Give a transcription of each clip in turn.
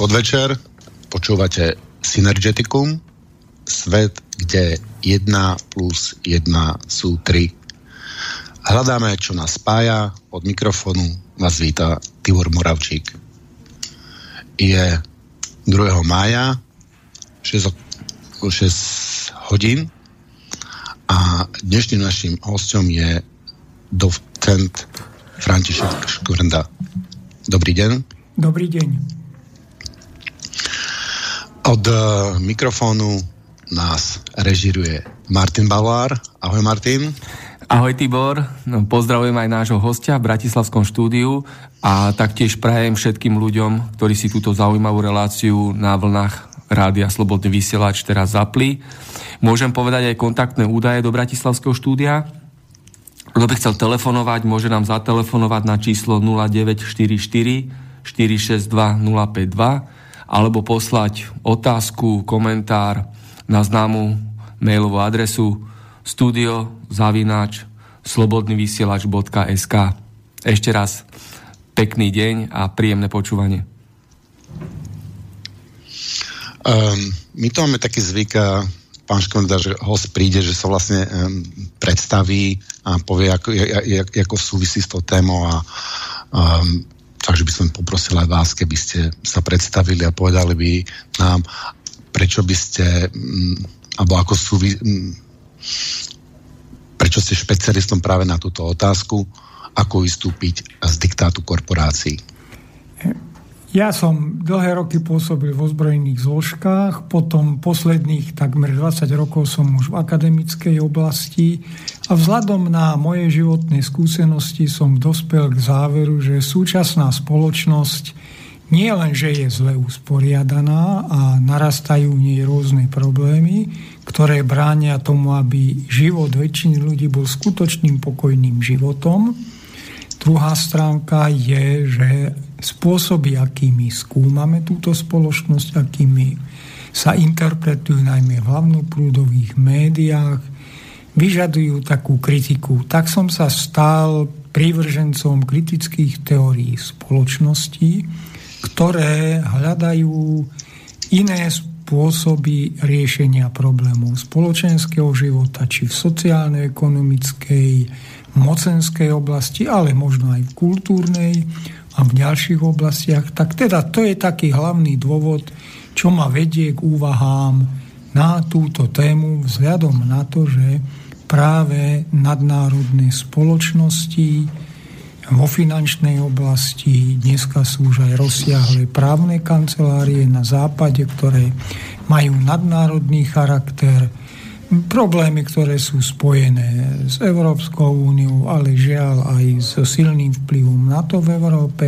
Podvečer, počúvate Synergeticum, svet, kde 1 plus 1 sú 3. Hľadáme, čo nás spája, od mikrofónu vás víta Tibor Moravčík. Je 2. mája, 6, 6 hodín a dnešným našim hostom je docent František Škvrnda. Dobrý deň. Dobrý deň. Od uh, mikrofónu nás režiruje Martin Balár. Ahoj Martin. Ahoj Tibor, no, pozdravujem aj nášho hostia v Bratislavskom štúdiu a taktiež prajem všetkým ľuďom, ktorí si túto zaujímavú reláciu na vlnách Rádia Slobodný vysielač teraz zapli. Môžem povedať aj kontaktné údaje do Bratislavského štúdia. Kto by chcel telefonovať, môže nám zatelefonovať na číslo 0944 462 052 alebo poslať otázku, komentár na známu mailovú adresu studiozavináč slobodnyvysielač.sk Ešte raz pekný deň a príjemné počúvanie. Um, my to máme taký zvyk, pán Škonda, že host príde, že sa vlastne um, predstaví a povie, ako, jak, ako súvisí s tou témou a um, Takže by som poprosil aj vás, keby ste sa predstavili a povedali by nám, prečo by ste, mm, alebo ako sú vy, mm, prečo ste špecialistom práve na túto otázku, ako vystúpiť z diktátu korporácií. Ja som dlhé roky pôsobil v ozbrojených zložkách, potom posledných takmer 20 rokov som už v akademickej oblasti a vzhľadom na moje životné skúsenosti som dospel k záveru, že súčasná spoločnosť nie len, že je zle usporiadaná a narastajú v nej rôzne problémy, ktoré bránia tomu, aby život väčšiny ľudí bol skutočným pokojným životom. Druhá stránka je, že spôsoby, akými skúmame túto spoločnosť, akými sa interpretujú najmä v hlavnoprúdových médiách, vyžadujú takú kritiku. Tak som sa stal prívržencom kritických teórií spoločnosti, ktoré hľadajú iné spôsoby riešenia problémov spoločenského života, či v sociálno-ekonomickej, mocenskej oblasti, ale možno aj v kultúrnej a v ďalších oblastiach. Tak teda to je taký hlavný dôvod, čo ma vedie k úvahám na túto tému vzhľadom na to, že práve nadnárodné spoločnosti vo finančnej oblasti dneska sú už aj rozsiahle právne kancelárie na západe, ktoré majú nadnárodný charakter, problémy, ktoré sú spojené s Európskou úniou, ale žiaľ aj so silným vplyvom NATO v Európe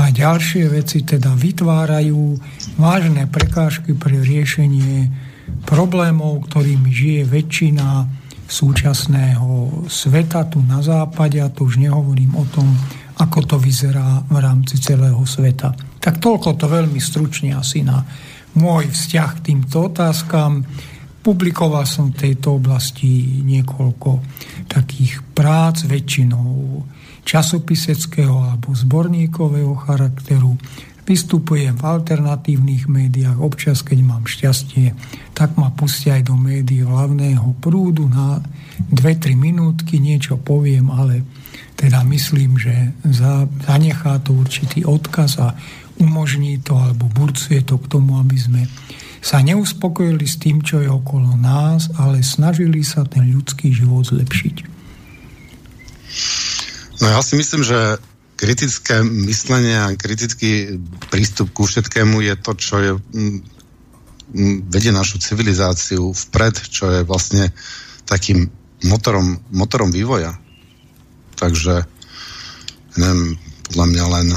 a ďalšie veci teda vytvárajú vážne prekážky pre riešenie problémov, ktorými žije väčšina súčasného sveta tu na západe a to už nehovorím o tom, ako to vyzerá v rámci celého sveta. Tak toľko to veľmi stručne asi na môj vzťah k týmto otázkam. Publikoval som v tejto oblasti niekoľko takých prác, väčšinou časopiseckého alebo zborníkového charakteru. Vystupujem v alternatívnych médiách, občas, keď mám šťastie, tak ma pustia aj do médií hlavného prúdu na 2-3 minútky, niečo poviem, ale teda myslím, že zanechá to určitý odkaz a umožní to alebo burcuje to k tomu, aby sme sa neuspokojili s tým, čo je okolo nás, ale snažili sa ten ľudský život zlepšiť. No ja si myslím, že kritické myslenie a kritický prístup ku všetkému je to, čo je, m, m, vedie našu civilizáciu vpred, čo je vlastne takým motorom, motorom vývoja. Takže neviem, podľa mňa len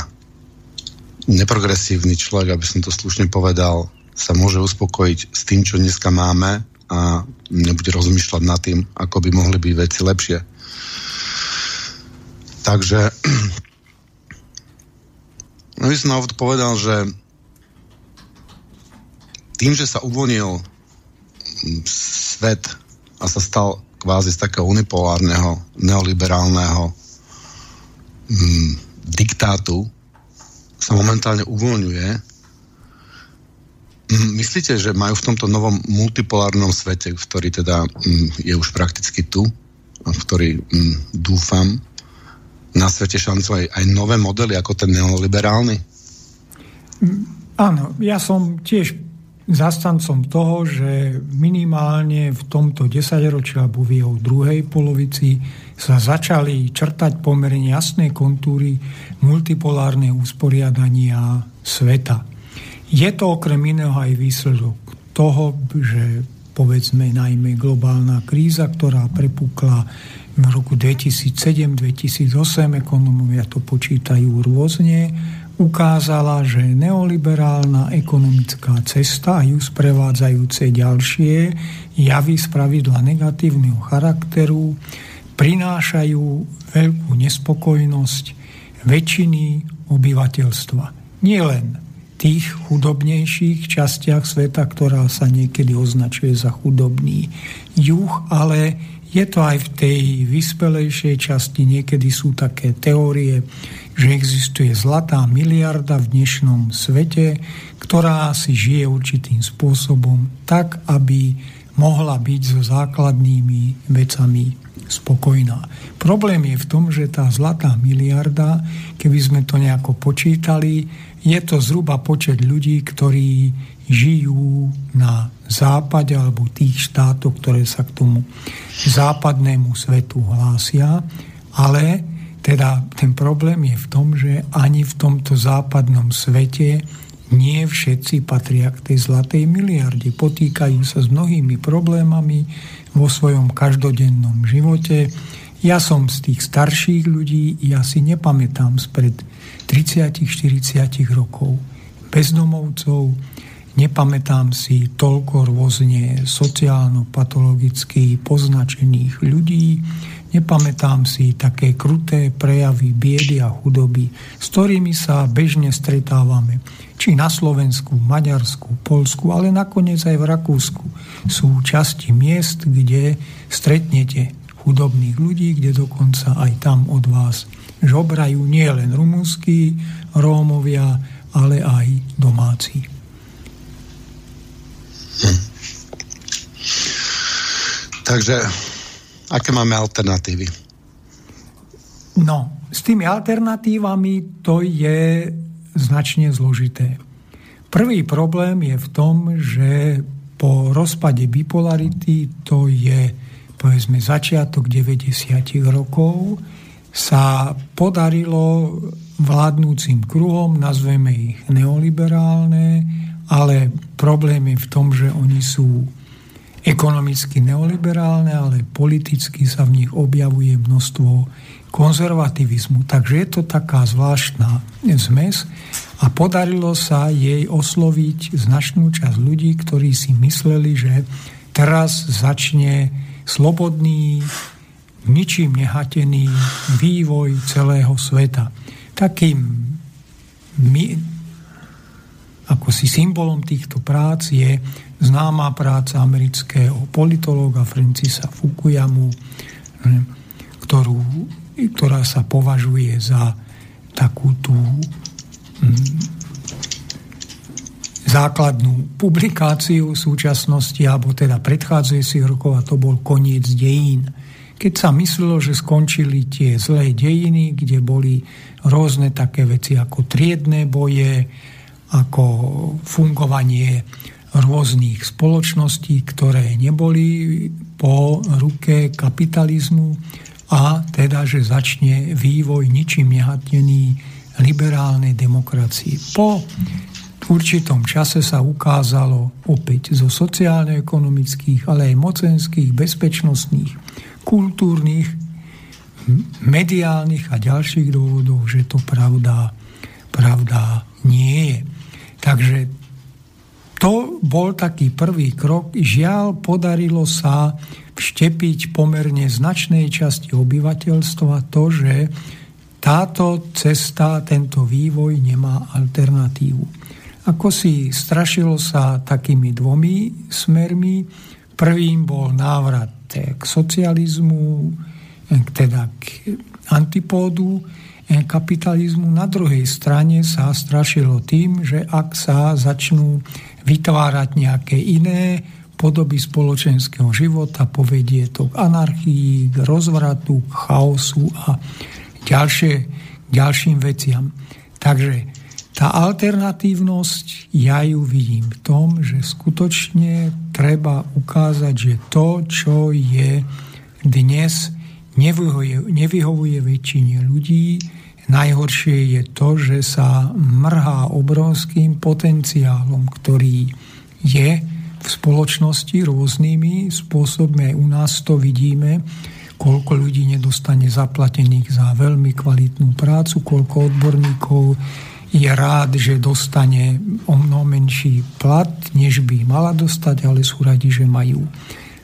neprogresívny človek, aby som to slušne povedal, sa môže uspokojiť s tým, čo dneska máme a nebude rozmýšľať nad tým, ako by mohli byť veci lepšie. Takže no by som povedal, že tým, že sa uvoľnil svet a sa stal kvázi z takého unipolárneho, neoliberálneho mm, diktátu, sa momentálne uvoľňuje myslíte, že majú v tomto novom multipolárnom svete, ktorý teda mm, je už prakticky tu, v ktorý mm, dúfam, na svete šancu aj, aj nové modely ako ten neoliberálny? Áno, ja som tiež zastancom toho, že minimálne v tomto desaťročí alebo v jeho druhej polovici sa začali črtať pomerne jasné kontúry multipolárne usporiadania sveta. Je to okrem iného aj výsledok toho, že povedzme najmä globálna kríza, ktorá prepukla v roku 2007-2008, ekonomovia to počítajú rôzne, ukázala, že neoliberálna ekonomická cesta a ju sprevádzajúce ďalšie javy z pravidla negatívneho charakteru prinášajú veľkú nespokojnosť väčšiny obyvateľstva. Nielen tých chudobnejších častiach sveta, ktorá sa niekedy označuje za chudobný juh, ale je to aj v tej vyspelejšej časti, niekedy sú také teórie, že existuje zlatá miliarda v dnešnom svete, ktorá si žije určitým spôsobom tak, aby mohla byť so základnými vecami spokojná. Problém je v tom, že tá zlatá miliarda, keby sme to nejako počítali, je to zhruba počet ľudí, ktorí žijú na západe alebo tých štátoch, ktoré sa k tomu západnému svetu hlásia, ale teda ten problém je v tom, že ani v tomto západnom svete nie všetci patria k tej zlatej miliarde. Potýkajú sa s mnohými problémami vo svojom každodennom živote. Ja som z tých starších ľudí, ja si nepamätám spred 30-40 rokov bezdomovcov, nepamätám si toľko rôzne sociálno-patologicky poznačených ľudí, Nepamätám si také kruté prejavy biedy a chudoby, s ktorými sa bežne stretávame. Či na Slovensku, Maďarsku, Polsku, ale nakoniec aj v Rakúsku. Sú časti miest, kde stretnete chudobných ľudí, kde dokonca aj tam od vás žobrajú nielen rumúnsky Rómovia, ale aj domáci. Hm. Takže Aké máme alternatívy? No, s tými alternatívami to je značne zložité. Prvý problém je v tom, že po rozpade bipolarity, to je povedzme začiatok 90. rokov, sa podarilo vládnúcim kruhom, nazveme ich neoliberálne, ale problém je v tom, že oni sú ekonomicky neoliberálne, ale politicky sa v nich objavuje množstvo konzervativizmu. Takže je to taká zvláštna zmes a podarilo sa jej osloviť značnú časť ľudí, ktorí si mysleli, že teraz začne slobodný, ničím nehatený vývoj celého sveta. Takým my, ako si symbolom týchto prác je známa práca amerického politológa Francisa Fukuyamu, ktorú, ktorá sa považuje za takú tú hm, základnú publikáciu v súčasnosti, alebo teda predchádzuje si rokov a to bol koniec dejín. Keď sa myslelo, že skončili tie zlé dejiny, kde boli rôzne také veci ako triedné boje, ako fungovanie rôznych spoločností, ktoré neboli po ruke kapitalizmu a teda, že začne vývoj ničím nehatnený liberálnej demokracie. Po určitom čase sa ukázalo opäť zo sociálno-ekonomických, ale aj mocenských, bezpečnostných, kultúrnych, mediálnych a ďalších dôvodov, že to pravda, pravda nie je. Takže to bol taký prvý krok. Žiaľ, podarilo sa vštepiť pomerne značnej časti obyvateľstva to, že táto cesta, tento vývoj nemá alternatívu. Ako si strašilo sa takými dvomi smermi. Prvým bol návrat k socializmu, teda k antipódu, kapitalizmu. Na druhej strane sa strašilo tým, že ak sa začnú vytvárať nejaké iné podoby spoločenského života, povedie to k anarchii, k rozvratu, k chaosu a ďalšie, ďalším veciam. Takže tá alternatívnosť, ja ju vidím v tom, že skutočne treba ukázať, že to, čo je dnes, nevyhovuje, nevyhovuje väčšine ľudí. Najhoršie je to, že sa mrhá obrovským potenciálom, ktorý je v spoločnosti rôznymi spôsobmi. Aj u nás to vidíme, koľko ľudí nedostane zaplatených za veľmi kvalitnú prácu, koľko odborníkov je rád, že dostane o mnoho menší plat, než by mala dostať, ale sú radi, že majú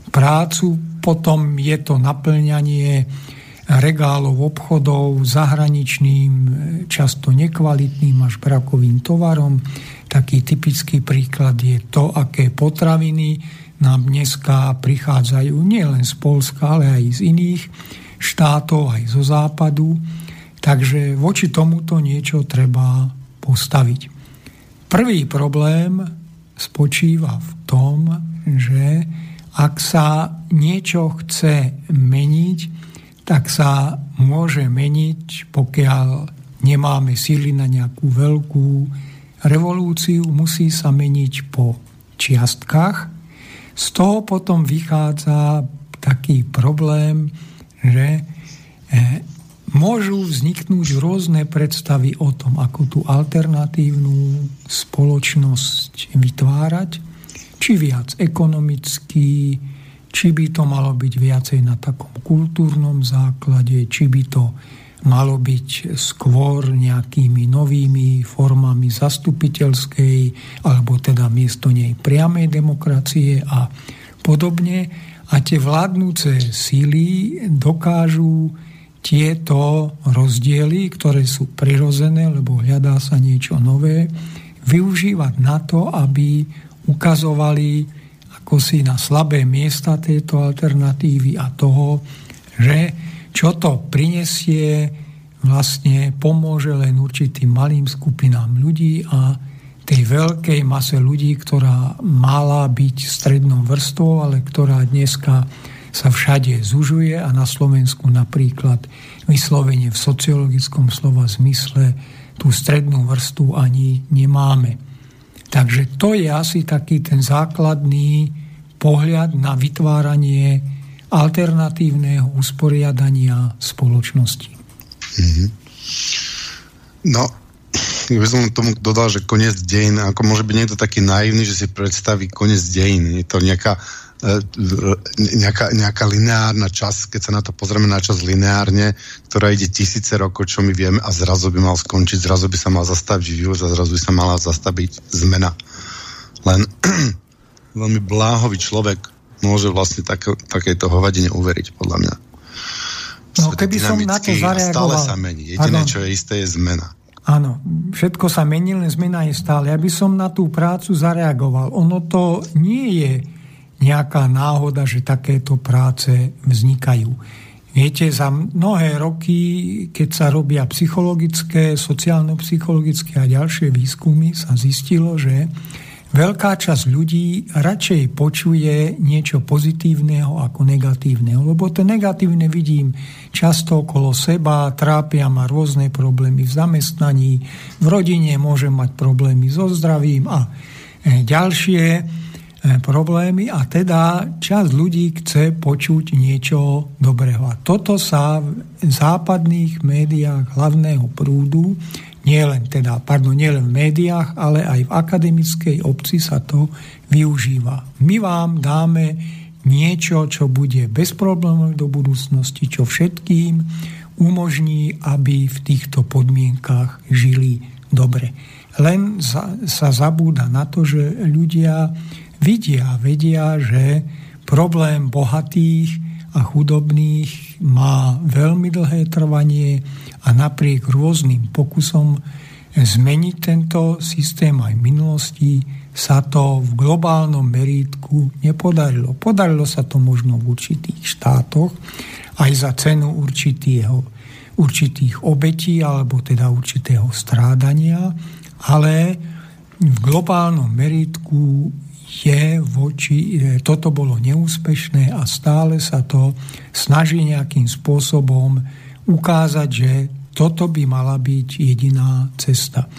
prácu. Potom je to naplňanie regálov obchodov zahraničným, často nekvalitným až brakovým tovarom. Taký typický príklad je to, aké potraviny nám dneska prichádzajú nielen z Polska, ale aj z iných štátov, aj zo západu. Takže voči tomuto niečo treba postaviť. Prvý problém spočíva v tom, že ak sa niečo chce meniť, tak sa môže meniť, pokiaľ nemáme síly na nejakú veľkú revolúciu, musí sa meniť po čiastkách. Z toho potom vychádza taký problém, že eh, môžu vzniknúť rôzne predstavy o tom, ako tú alternatívnu spoločnosť vytvárať, či viac ekonomicky, či by to malo byť viacej na takom kultúrnom základe, či by to malo byť skôr nejakými novými formami zastupiteľskej, alebo teda miesto nej priamej demokracie a podobne. A tie vládnúce síly dokážu tieto rozdiely, ktoré sú prirozené, lebo hľadá sa niečo nové, využívať na to, aby ukazovali si na slabé miesta tejto alternatívy a toho, že čo to prinesie, vlastne pomôže len určitým malým skupinám ľudí a tej veľkej mase ľudí, ktorá mala byť strednou vrstvou, ale ktorá dneska sa všade zužuje a na Slovensku napríklad vyslovene v sociologickom slova zmysle tú strednú vrstu ani nemáme. Takže to je asi taký ten základný pohľad na vytváranie alternatívneho usporiadania spoločnosti. Mm-hmm. No, by som tomu dodal, že koniec dejin, ako môže byť niekto taký naivný, že si predstaví koniec dejin. Je to nejaká nejaká, nejaká lineárna čas, keď sa na to pozrieme na čas lineárne, ktorá ide tisíce rokov, čo my vieme a zrazu by mal skončiť, zrazu by sa mal zastaviť vývoj a zrazu by sa mala zastaviť zmena. Len veľmi bláhový človek môže vlastne tak, takéto hovadine uveriť, podľa mňa. No, keby som na to zareagoval... Stále sa mení. Jediné, čo je isté, je zmena. Áno, všetko sa mení, len zmena je stále. Ja by som na tú prácu zareagoval. Ono to nie je nejaká náhoda, že takéto práce vznikajú. Viete, za mnohé roky, keď sa robia psychologické, sociálno-psychologické a ďalšie výskumy, sa zistilo, že veľká časť ľudí radšej počuje niečo pozitívneho ako negatívneho, lebo to negatívne vidím často okolo seba, trápia ma rôzne problémy v zamestnaní, v rodine môžem mať problémy so zdravím a e, ďalšie problémy a teda časť ľudí chce počuť niečo dobrého. A toto sa v západných médiách hlavného prúdu, nielen teda, pardon, nielen v médiách, ale aj v akademickej obci sa to využíva. My vám dáme niečo, čo bude bez problémov do budúcnosti, čo všetkým umožní, aby v týchto podmienkach žili dobre. Len sa zabúda na to, že ľudia vidia, vedia, že problém bohatých a chudobných má veľmi dlhé trvanie a napriek rôznym pokusom zmeniť tento systém aj v minulosti sa to v globálnom merítku nepodarilo. Podarilo sa to možno v určitých štátoch aj za cenu určitého, určitých obetí alebo teda určitého strádania, ale v globálnom meritku je voči, toto bolo neúspešné a stále sa to snaží nejakým spôsobom ukázať, že toto by mala byť jediná cesta.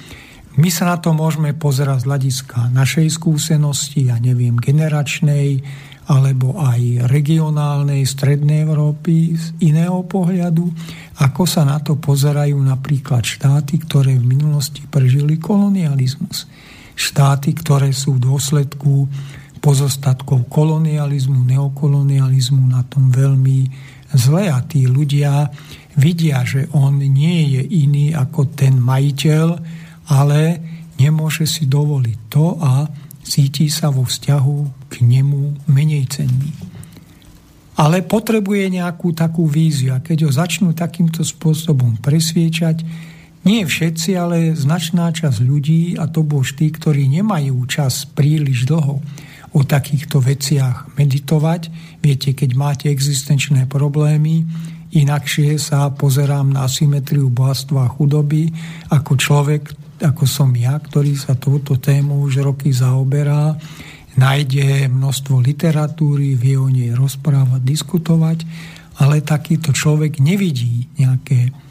My sa na to môžeme pozerať z hľadiska našej skúsenosti, ja neviem, generačnej, alebo aj regionálnej, strednej Európy z iného pohľadu, ako sa na to pozerajú napríklad štáty, ktoré v minulosti prežili kolonializmus. Štáty, ktoré sú v dôsledku pozostatkov kolonializmu, neokolonializmu na tom veľmi zle a tí ľudia vidia, že on nie je iný ako ten majiteľ, ale nemôže si dovoliť to a cíti sa vo vzťahu k nemu menej cenný. Ale potrebuje nejakú takú víziu a keď ho začnú takýmto spôsobom presviečať, nie všetci, ale značná časť ľudí, a to bol tí, ktorí nemajú čas príliš dlho o takýchto veciach meditovať. Viete, keď máte existenčné problémy, inakšie sa pozerám na symetriu bohatstva a chudoby ako človek, ako som ja, ktorý sa touto tému už roky zaoberá, nájde množstvo literatúry, vie o nej rozprávať, diskutovať, ale takýto človek nevidí nejaké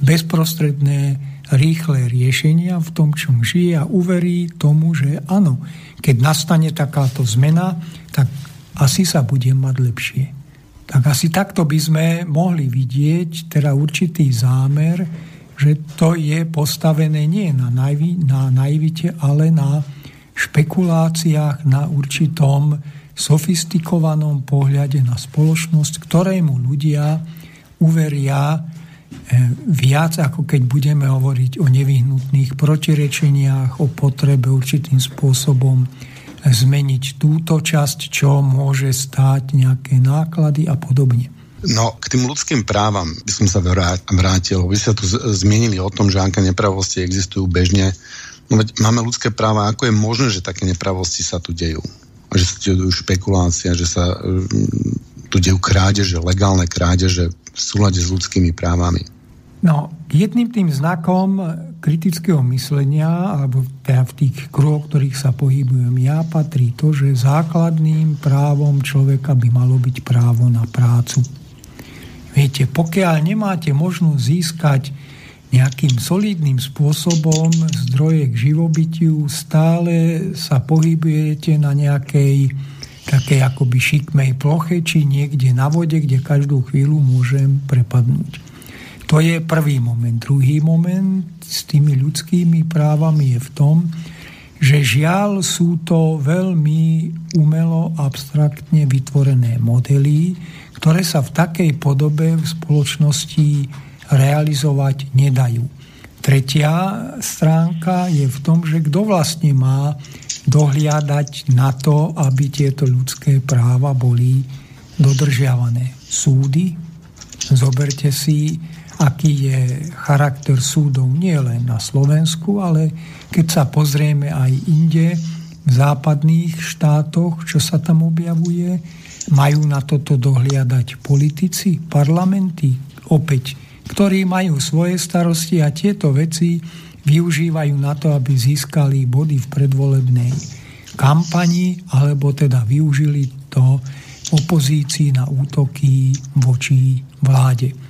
bezprostredné, rýchle riešenia v tom, čom žije a uverí tomu, že áno, keď nastane takáto zmena, tak asi sa bude mať lepšie. Tak asi takto by sme mohli vidieť teda určitý zámer, že to je postavené nie na, naivi, na naivite, ale na špekuláciách, na určitom sofistikovanom pohľade na spoločnosť, ktorému ľudia uveria viac, ako keď budeme hovoriť o nevyhnutných protirečeniach, o potrebe určitým spôsobom zmeniť túto časť, čo môže stáť nejaké náklady a podobne. No, k tým ľudským právam by som sa vrátil. Vy sa tu zmienili o tom, že aké nepravosti existujú bežne. No veď máme ľudské práva, ako je možné, že také nepravosti sa tu dejú? Že sa dejú špekulácia, že sa mm, tu dejú krádeže, legálne krádeže v súlade s ľudskými právami. No, jedným tým znakom kritického myslenia, alebo teda v tých kruhoch, ktorých sa pohybujem ja, patrí to, že základným právom človeka by malo byť právo na prácu. Viete, pokiaľ nemáte možnosť získať nejakým solidným spôsobom zdroje k živobytiu, stále sa pohybujete na nejakej takej akoby šikmej ploche, či niekde na vode, kde každú chvíľu môžem prepadnúť. To je prvý moment. Druhý moment s tými ľudskými právami je v tom, že žiaľ sú to veľmi umelo, abstraktne vytvorené modely, ktoré sa v takej podobe v spoločnosti realizovať nedajú. Tretia stránka je v tom, že kto vlastne má dohliadať na to, aby tieto ľudské práva boli dodržiavané. Súdy, zoberte si, aký je charakter súdov nie len na Slovensku, ale keď sa pozrieme aj inde, v západných štátoch, čo sa tam objavuje, majú na toto dohliadať politici, parlamenty, opäť, ktorí majú svoje starosti a tieto veci využívajú na to, aby získali body v predvolebnej kampani, alebo teda využili to opozícii na útoky voči vláde.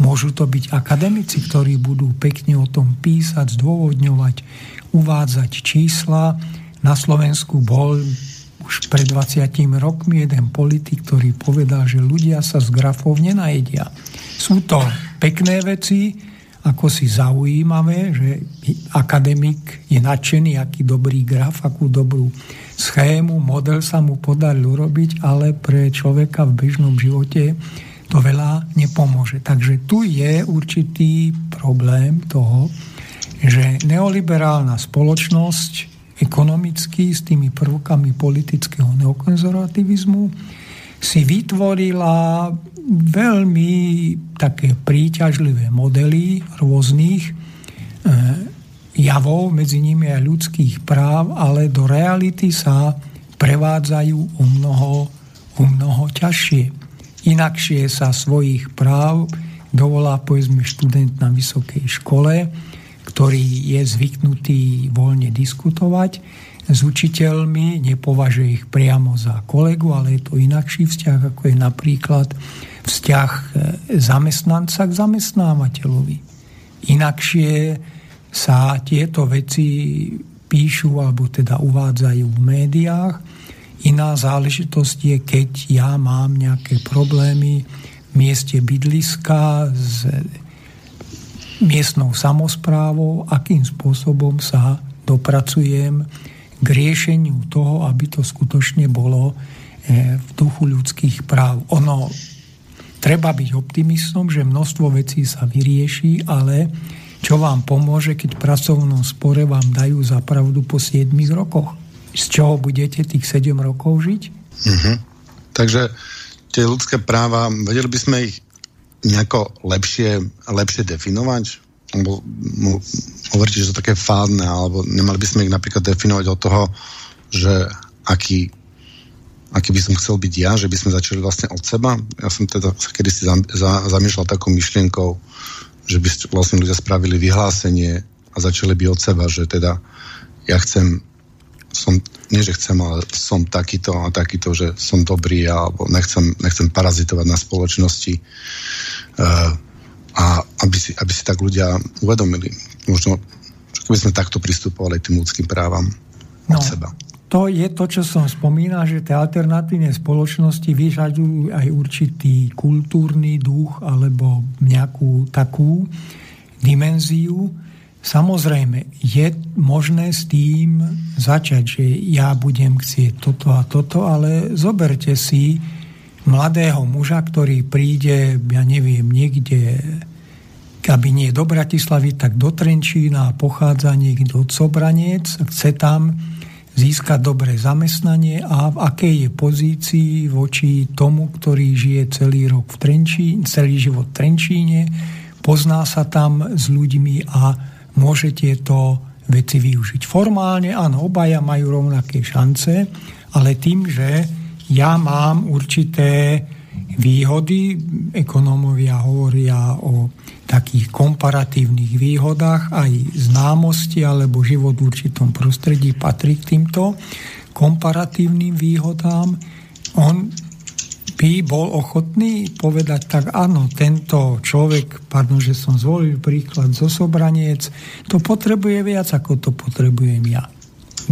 Môžu to byť akademici, ktorí budú pekne o tom písať, zdôvodňovať, uvádzať čísla. Na Slovensku bol už pred 20 rokmi jeden politik, ktorý povedal, že ľudia sa z grafov nenajedia. Sú to pekné veci, ako si zaujímavé, že akademik je nadšený, aký dobrý graf, akú dobrú schému, model sa mu podaril urobiť, ale pre človeka v bežnom živote to veľa nepomôže. Takže tu je určitý problém toho, že neoliberálna spoločnosť ekonomicky s tými prvkami politického neokonzervativizmu si vytvorila veľmi také príťažlivé modely rôznych e, javov, medzi nimi aj ľudských práv, ale do reality sa prevádzajú o mnoho, o mnoho ťažšie. Inakšie sa svojich práv dovolá povedzme študent na vysokej škole, ktorý je zvyknutý voľne diskutovať s učiteľmi, nepovažuje ich priamo za kolegu, ale je to inakší vzťah, ako je napríklad vzťah e, zamestnanca k zamestnávateľovi. Inakšie sa tieto veci píšu alebo teda uvádzajú v médiách. Iná záležitosť je, keď ja mám nejaké problémy v mieste bydliska s miestnou samozprávou, akým spôsobom sa dopracujem k riešeniu toho, aby to skutočne bolo e, v duchu ľudských práv. Ono, treba byť optimistom, že množstvo vecí sa vyrieši, ale čo vám pomôže, keď v pracovnom spore vám dajú za pravdu po 7 rokoch? Z čoho budete tých 7 rokov žiť? Uh-huh. Takže tie ľudské práva, vedeli by sme ich nejako lepšie, lepšie definovať? Lebo hovoríte, že to také fádne, alebo nemali by sme ich napríklad definovať od toho, že aký, aký by som chcel byť ja, že by sme začali vlastne od seba. Ja som teda sa kedysi za, za, zamýšľal takou myšlienkou, že by vlastne ľudia spravili vyhlásenie a začali by od seba, že teda ja chcem som, nie že chcem, ale som takýto a takýto, že som dobrý alebo nechcem, nechcem parazitovať na spoločnosti uh, a aby si, aby si tak ľudia uvedomili. Možno, keby sme takto pristupovali tým ľudským právam no, od seba. To je to, čo som spomínal, že tie alternatívne spoločnosti vyžadujú aj určitý kultúrny duch alebo nejakú takú dimenziu, Samozrejme, je možné s tým začať, že ja budem chcieť toto a toto, ale zoberte si mladého muža, ktorý príde, ja neviem, niekde, aby nie do Bratislavy, tak do Trenčína a pochádza niekto od Sobranec, chce tam získať dobré zamestnanie a v akej je pozícii voči tomu, ktorý žije celý rok v Trenčíne, celý život v Trenčíne, pozná sa tam s ľuďmi a môže tieto veci využiť. Formálne áno, obaja majú rovnaké šance, ale tým, že ja mám určité výhody, ekonómovia hovoria o takých komparatívnych výhodách, aj známosti alebo život v určitom prostredí patrí k týmto komparatívnym výhodám. On by bol ochotný povedať tak, áno, tento človek, pardon, že som zvolil príklad zo Sobraniec, to potrebuje viac, ako to potrebujem ja.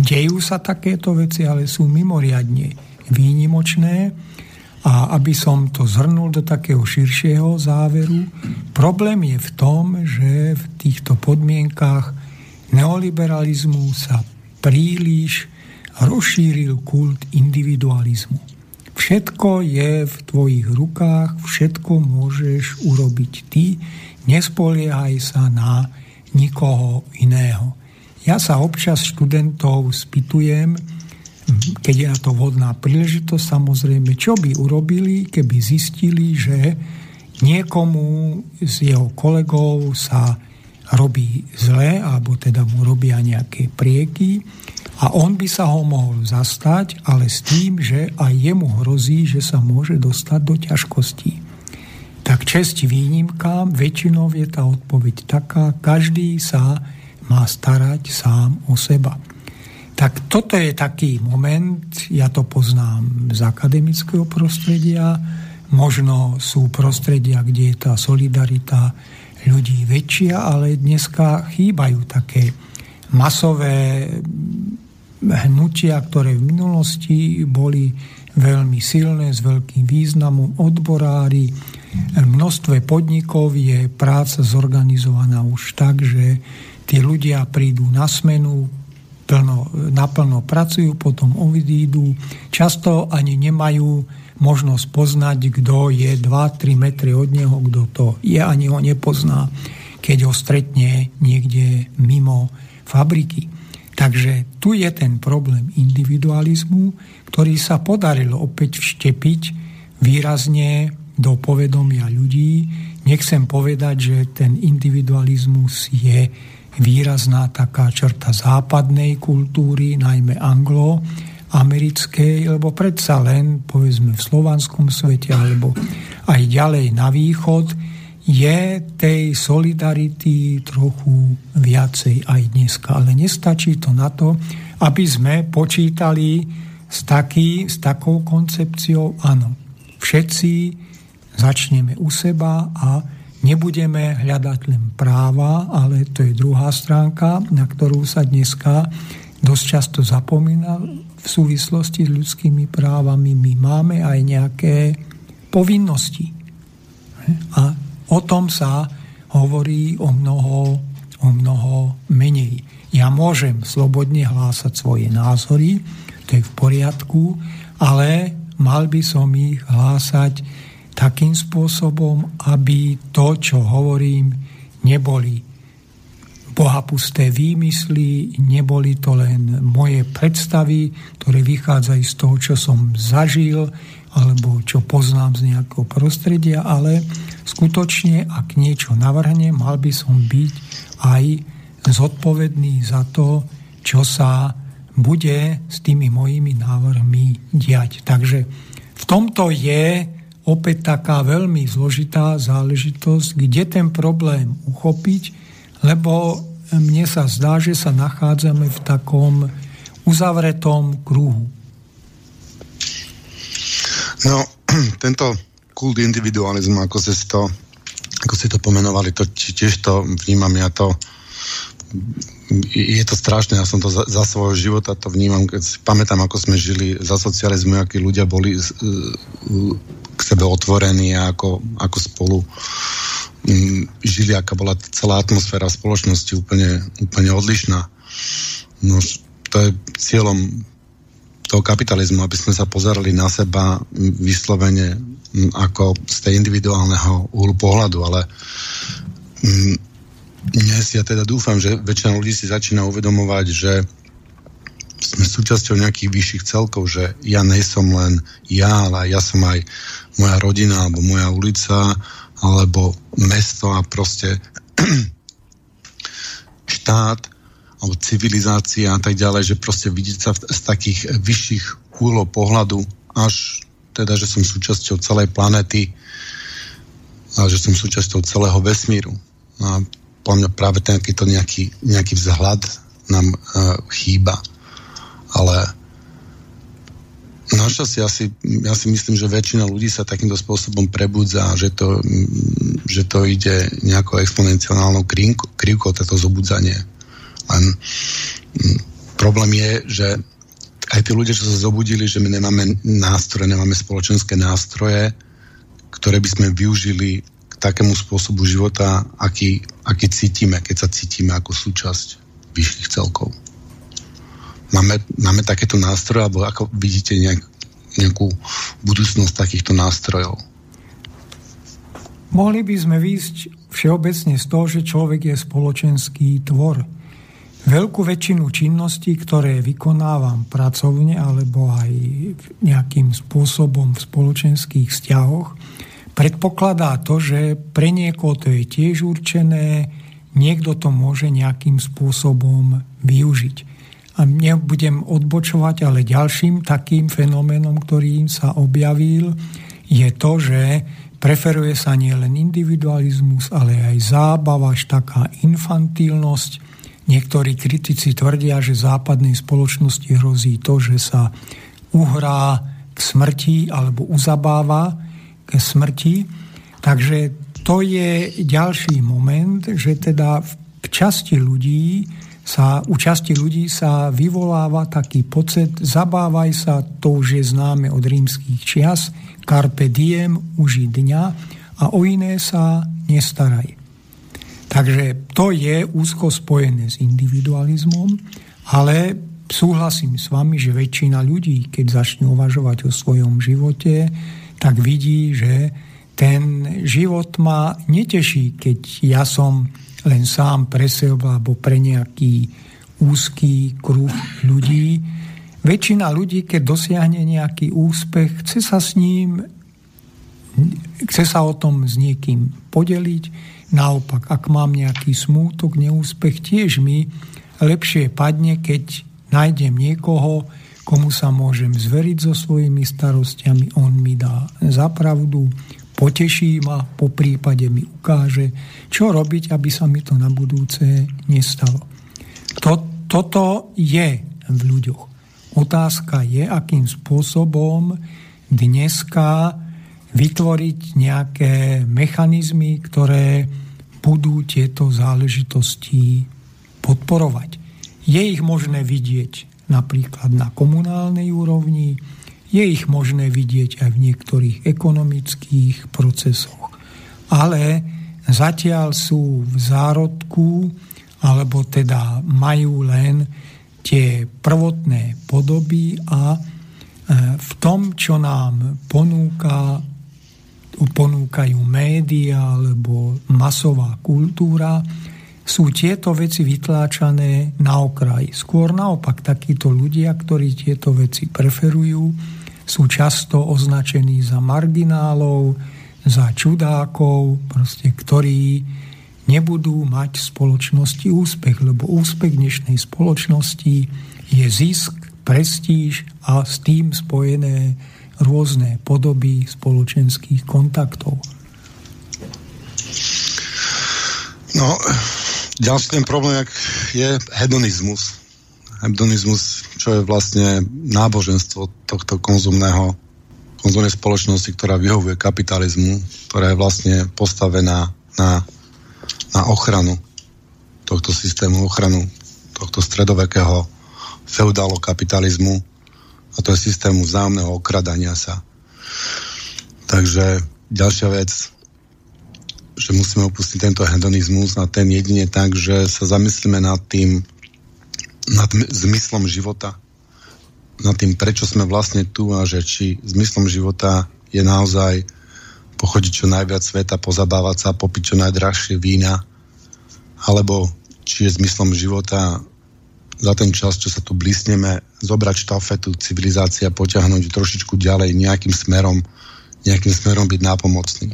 Dejú sa takéto veci, ale sú mimoriadne výnimočné a aby som to zhrnul do takého širšieho záveru, problém je v tom, že v týchto podmienkách neoliberalizmu sa príliš rozšíril kult individualizmu. Všetko je v tvojich rukách, všetko môžeš urobiť ty, nespoliehaj sa na nikoho iného. Ja sa občas študentov spýtujem, keď je na to vhodná príležitosť, samozrejme, čo by urobili, keby zistili, že niekomu z jeho kolegov sa robí zle, alebo teda mu robia nejaké prieky a on by sa ho mohol zastať, ale s tým, že aj jemu hrozí, že sa môže dostať do ťažkostí. Tak česti výnimkám, väčšinou je tá odpoveď taká, každý sa má starať sám o seba. Tak toto je taký moment, ja to poznám z akademického prostredia, možno sú prostredia, kde je tá solidarita ľudí väčšia, ale dneska chýbajú také masové hnutia, ktoré v minulosti boli veľmi silné, s veľkým významom, odborári. V množstve podnikov je práca zorganizovaná už tak, že tí ľudia prídu na smenu, plno, naplno pracujú, potom odídu. Často ani nemajú možnosť poznať, kto je 2-3 metry od neho, kto to je, ani ho nepozná, keď ho stretne niekde mimo fabriky. Takže tu je ten problém individualizmu, ktorý sa podarilo opäť vštepiť výrazne do povedomia ľudí. Nechcem povedať, že ten individualizmus je výrazná taká črta západnej kultúry, najmä anglo americkej, lebo predsa len, povedzme, v slovanskom svete alebo aj ďalej na východ, je tej solidarity trochu viacej aj dneska. Ale nestačí to na to, aby sme počítali s, taký, s takou koncepciou, áno, všetci začneme u seba a nebudeme hľadať len práva, ale to je druhá stránka, na ktorú sa dneska dosť často zapomína v súvislosti s ľudskými právami. My máme aj nejaké povinnosti. A O tom sa hovorí o mnoho, o mnoho menej. Ja môžem slobodne hlásať svoje názory, to je v poriadku, ale mal by som ich hlásať takým spôsobom, aby to, čo hovorím, neboli bohapusté výmysly, neboli to len moje predstavy, ktoré vychádzajú z toho, čo som zažil, alebo čo poznám z nejakého prostredia, ale skutočne, ak niečo navrhnem, mal by som byť aj zodpovedný za to, čo sa bude s tými mojimi návrhmi diať. Takže v tomto je opäť taká veľmi zložitá záležitosť, kde ten problém uchopiť, lebo mne sa zdá, že sa nachádzame v takom uzavretom kruhu. No, tento kult individualizmu, ako ste to, ako ste to pomenovali, to tiež to vnímam ja to je to strašné, ja som to za, za svojho života to vnímam, keď si pamätám, ako sme žili za socializmu, akí ľudia boli k sebe otvorení a ako, ako spolu m, žili, aká bola celá atmosféra spoločnosti úplne, úplne odlišná. No, to je cieľom toho kapitalizmu, aby sme sa pozerali na seba vyslovene ako z tej individuálneho úhlu pohľadu, ale dnes ja teda dúfam, že väčšina ľudí si začína uvedomovať, že sme súčasťou nejakých vyšších celkov, že ja nejsom len ja, ale ja som aj moja rodina, alebo moja ulica, alebo mesto a proste štát alebo civilizácia a tak ďalej, že proste vidieť sa z takých vyšších úhlov pohľadu, až teda, že som súčasťou celej planety a že som súčasťou celého vesmíru. A podľa mňa práve takýto nejaký, nejaký vzhľad nám uh, chýba. Ale Našťastie ja si, ja si myslím, že väčšina ľudí sa takýmto spôsobom prebudza, že to, že to ide nejakou exponenciálnou krivkou, toto zobudzanie. Len problém je, že aj tí ľudia, čo sa zobudili, že my nemáme nástroje, nemáme spoločenské nástroje, ktoré by sme využili k takému spôsobu života, aký, aký cítime, keď sa cítime ako súčasť vyšších celkov. Máme, máme takéto nástroje, alebo ako vidíte nejak, nejakú budúcnosť takýchto nástrojov? Mohli by sme výjsť všeobecne z toho, že človek je spoločenský tvor Veľkú väčšinu činností, ktoré vykonávam pracovne alebo aj nejakým spôsobom v spoločenských vzťahoch, predpokladá to, že pre niekoho to je tiež určené, niekto to môže nejakým spôsobom využiť. A nebudem odbočovať, ale ďalším takým fenoménom, ktorý im sa objavil, je to, že preferuje sa nielen individualizmus, ale aj zábava, až taká infantilnosť, Niektorí kritici tvrdia, že západnej spoločnosti hrozí to, že sa uhrá k smrti alebo uzabáva k smrti. Takže to je ďalší moment, že teda v časti ľudí sa, u časti ľudí sa vyvoláva taký pocit, zabávaj sa, to už je známe od rímskych čias, carpe diem, uži dňa a o iné sa nestaraj. Takže to je úzko spojené s individualizmom, ale súhlasím s vami, že väčšina ľudí, keď začne uvažovať o svojom živote, tak vidí, že ten život ma neteší, keď ja som len sám pre seba alebo pre nejaký úzky kruh ľudí. Väčšina ľudí, keď dosiahne nejaký úspech, chce sa s ním, chce sa o tom s niekým podeliť, Naopak, ak mám nejaký smútok, neúspech, tiež mi lepšie padne, keď nájdem niekoho, komu sa môžem zveriť so svojimi starostiami, on mi dá zapravdu, poteší ma, po prípade mi ukáže, čo robiť, aby sa mi to na budúce nestalo. To, toto je v ľuďoch. Otázka je, akým spôsobom dneska vytvoriť nejaké mechanizmy, ktoré budú tieto záležitosti podporovať. Je ich možné vidieť napríklad na komunálnej úrovni, je ich možné vidieť aj v niektorých ekonomických procesoch. Ale zatiaľ sú v zárodku, alebo teda majú len tie prvotné podoby a e, v tom, čo nám ponúka, ponúkajú média alebo masová kultúra, sú tieto veci vytláčané na okraj. Skôr naopak takíto ľudia, ktorí tieto veci preferujú, sú často označení za marginálov, za čudákov, proste, ktorí nebudú mať v spoločnosti úspech, lebo úspech dnešnej spoločnosti je zisk, prestíž a s tým spojené rôzne podoby spoločenských kontaktov. No, ďalší ten problém je hedonizmus. Hedonizmus čo je vlastne náboženstvo tohto konzumného konzumnej spoločnosti, ktorá vyhovuje kapitalizmu, ktorá je vlastne postavená na, na ochranu tohto systému, ochranu tohto stredovekého feudálokapitalizmu a to je systému vzájomného okradania sa. Takže ďalšia vec, že musíme opustiť tento hedonizmus a ten jedine tak, že sa zamyslíme nad tým, nad zmyslom života, nad tým, prečo sme vlastne tu a že či zmyslom života je naozaj pochodiť čo najviac sveta, pozabávať sa, popiť čo najdrahšie vína, alebo či je zmyslom života za ten čas, čo sa tu blísneme, zobrať štafetu civilizácia, poťahnuť trošičku ďalej nejakým smerom, nejakým smerom byť nápomocný.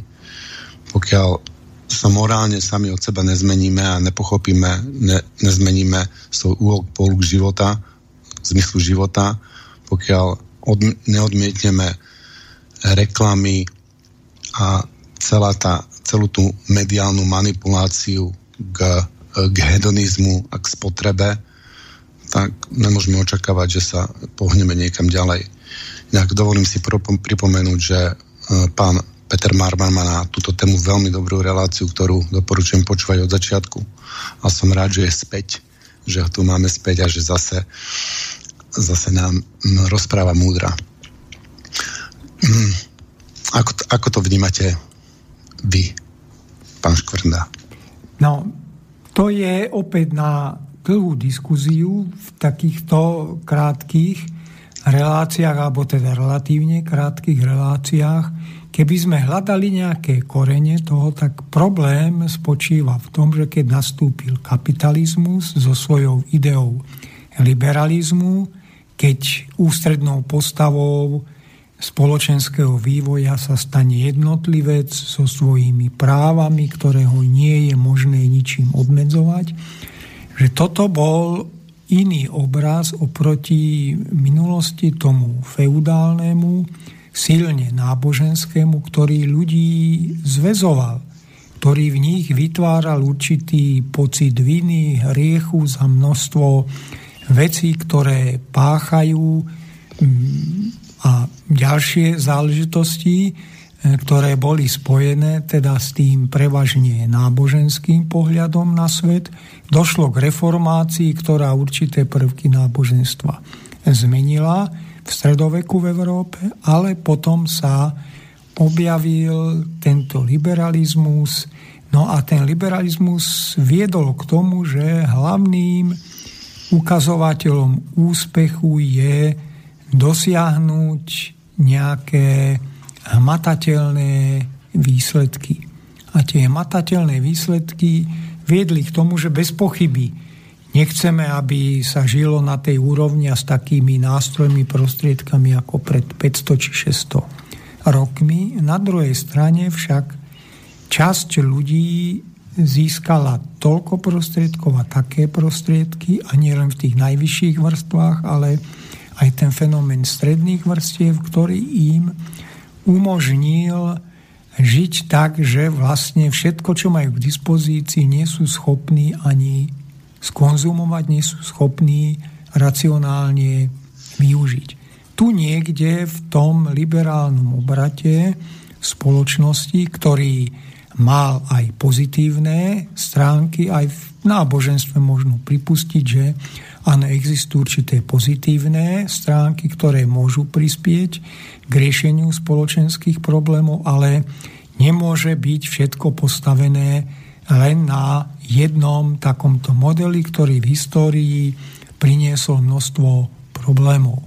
Pokiaľ sa morálne sami od seba nezmeníme a nepochopíme, ne, nezmeníme svoj úhol poluk života, zmyslu života, pokiaľ od, neodmietneme reklamy a celá tá, celú tú mediálnu manipuláciu k, k hedonizmu a k spotrebe, tak nemôžeme očakávať, že sa pohneme niekam ďalej. Inak dovolím si pripomenúť, že e, pán Peter Marman má na túto tému veľmi dobrú reláciu, ktorú doporučujem počúvať od začiatku. A som rád, že je späť, že ho tu máme späť a že zase, zase nám rozpráva múdra. Mm. Ako, ako to vnímate vy, pán Škvrnda? No, to je opäť na dlhú diskuziu v takýchto krátkých reláciách, alebo teda relatívne krátkých reláciách, Keby sme hľadali nejaké korene toho, tak problém spočíva v tom, že keď nastúpil kapitalizmus so svojou ideou liberalizmu, keď ústrednou postavou spoločenského vývoja sa stane jednotlivec so svojimi právami, ktoré ho nie je možné ničím obmedzovať, že toto bol iný obraz oproti minulosti tomu feudálnemu, silne náboženskému, ktorý ľudí zväzoval, ktorý v nich vytváral určitý pocit viny, hriechu za množstvo vecí, ktoré páchajú mm, a ďalšie záležitosti, e, ktoré boli spojené teda s tým prevažne náboženským pohľadom na svet, došlo k reformácii, ktorá určité prvky náboženstva zmenila v stredoveku v Európe, ale potom sa objavil tento liberalizmus. No a ten liberalizmus viedol k tomu, že hlavným ukazovateľom úspechu je dosiahnuť nejaké hmatateľné výsledky. A tie hmatateľné výsledky viedli k tomu, že bez pochyby Nechceme, aby sa žilo na tej úrovni a s takými nástrojmi, prostriedkami ako pred 500 či 600 rokmi. Na druhej strane však časť ľudí získala toľko prostriedkov a také prostriedky a nielen v tých najvyšších vrstvách, ale aj ten fenomén stredných vrstiev, ktorý im umožnil žiť tak, že vlastne všetko, čo majú k dispozícii, nie sú schopní ani skonzumovať, nie sú schopní racionálne využiť. Tu niekde v tom liberálnom obrate spoločnosti, ktorý mal aj pozitívne stránky, aj v náboženstve možno pripustiť, že áno, existujú určité pozitívne stránky, ktoré môžu prispieť k riešeniu spoločenských problémov, ale nemôže byť všetko postavené len na jednom takomto modeli, ktorý v histórii priniesol množstvo problémov.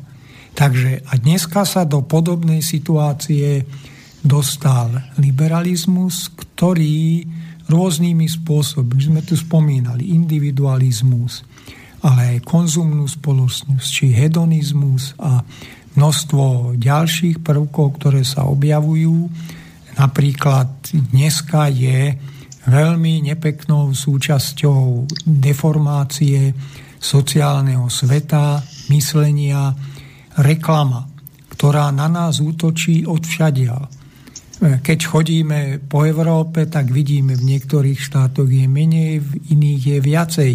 Takže a dneska sa do podobnej situácie dostal liberalizmus, ktorý rôznymi spôsobmi, sme tu spomínali, individualizmus, ale aj konzumnú spoločnosť, či hedonizmus a množstvo ďalších prvkov, ktoré sa objavujú. Napríklad dneska je veľmi nepeknou súčasťou deformácie sociálneho sveta, myslenia, reklama, ktorá na nás útočí od všadiaľ. Keď chodíme po Európe, tak vidíme v niektorých štátoch je menej, v iných je viacej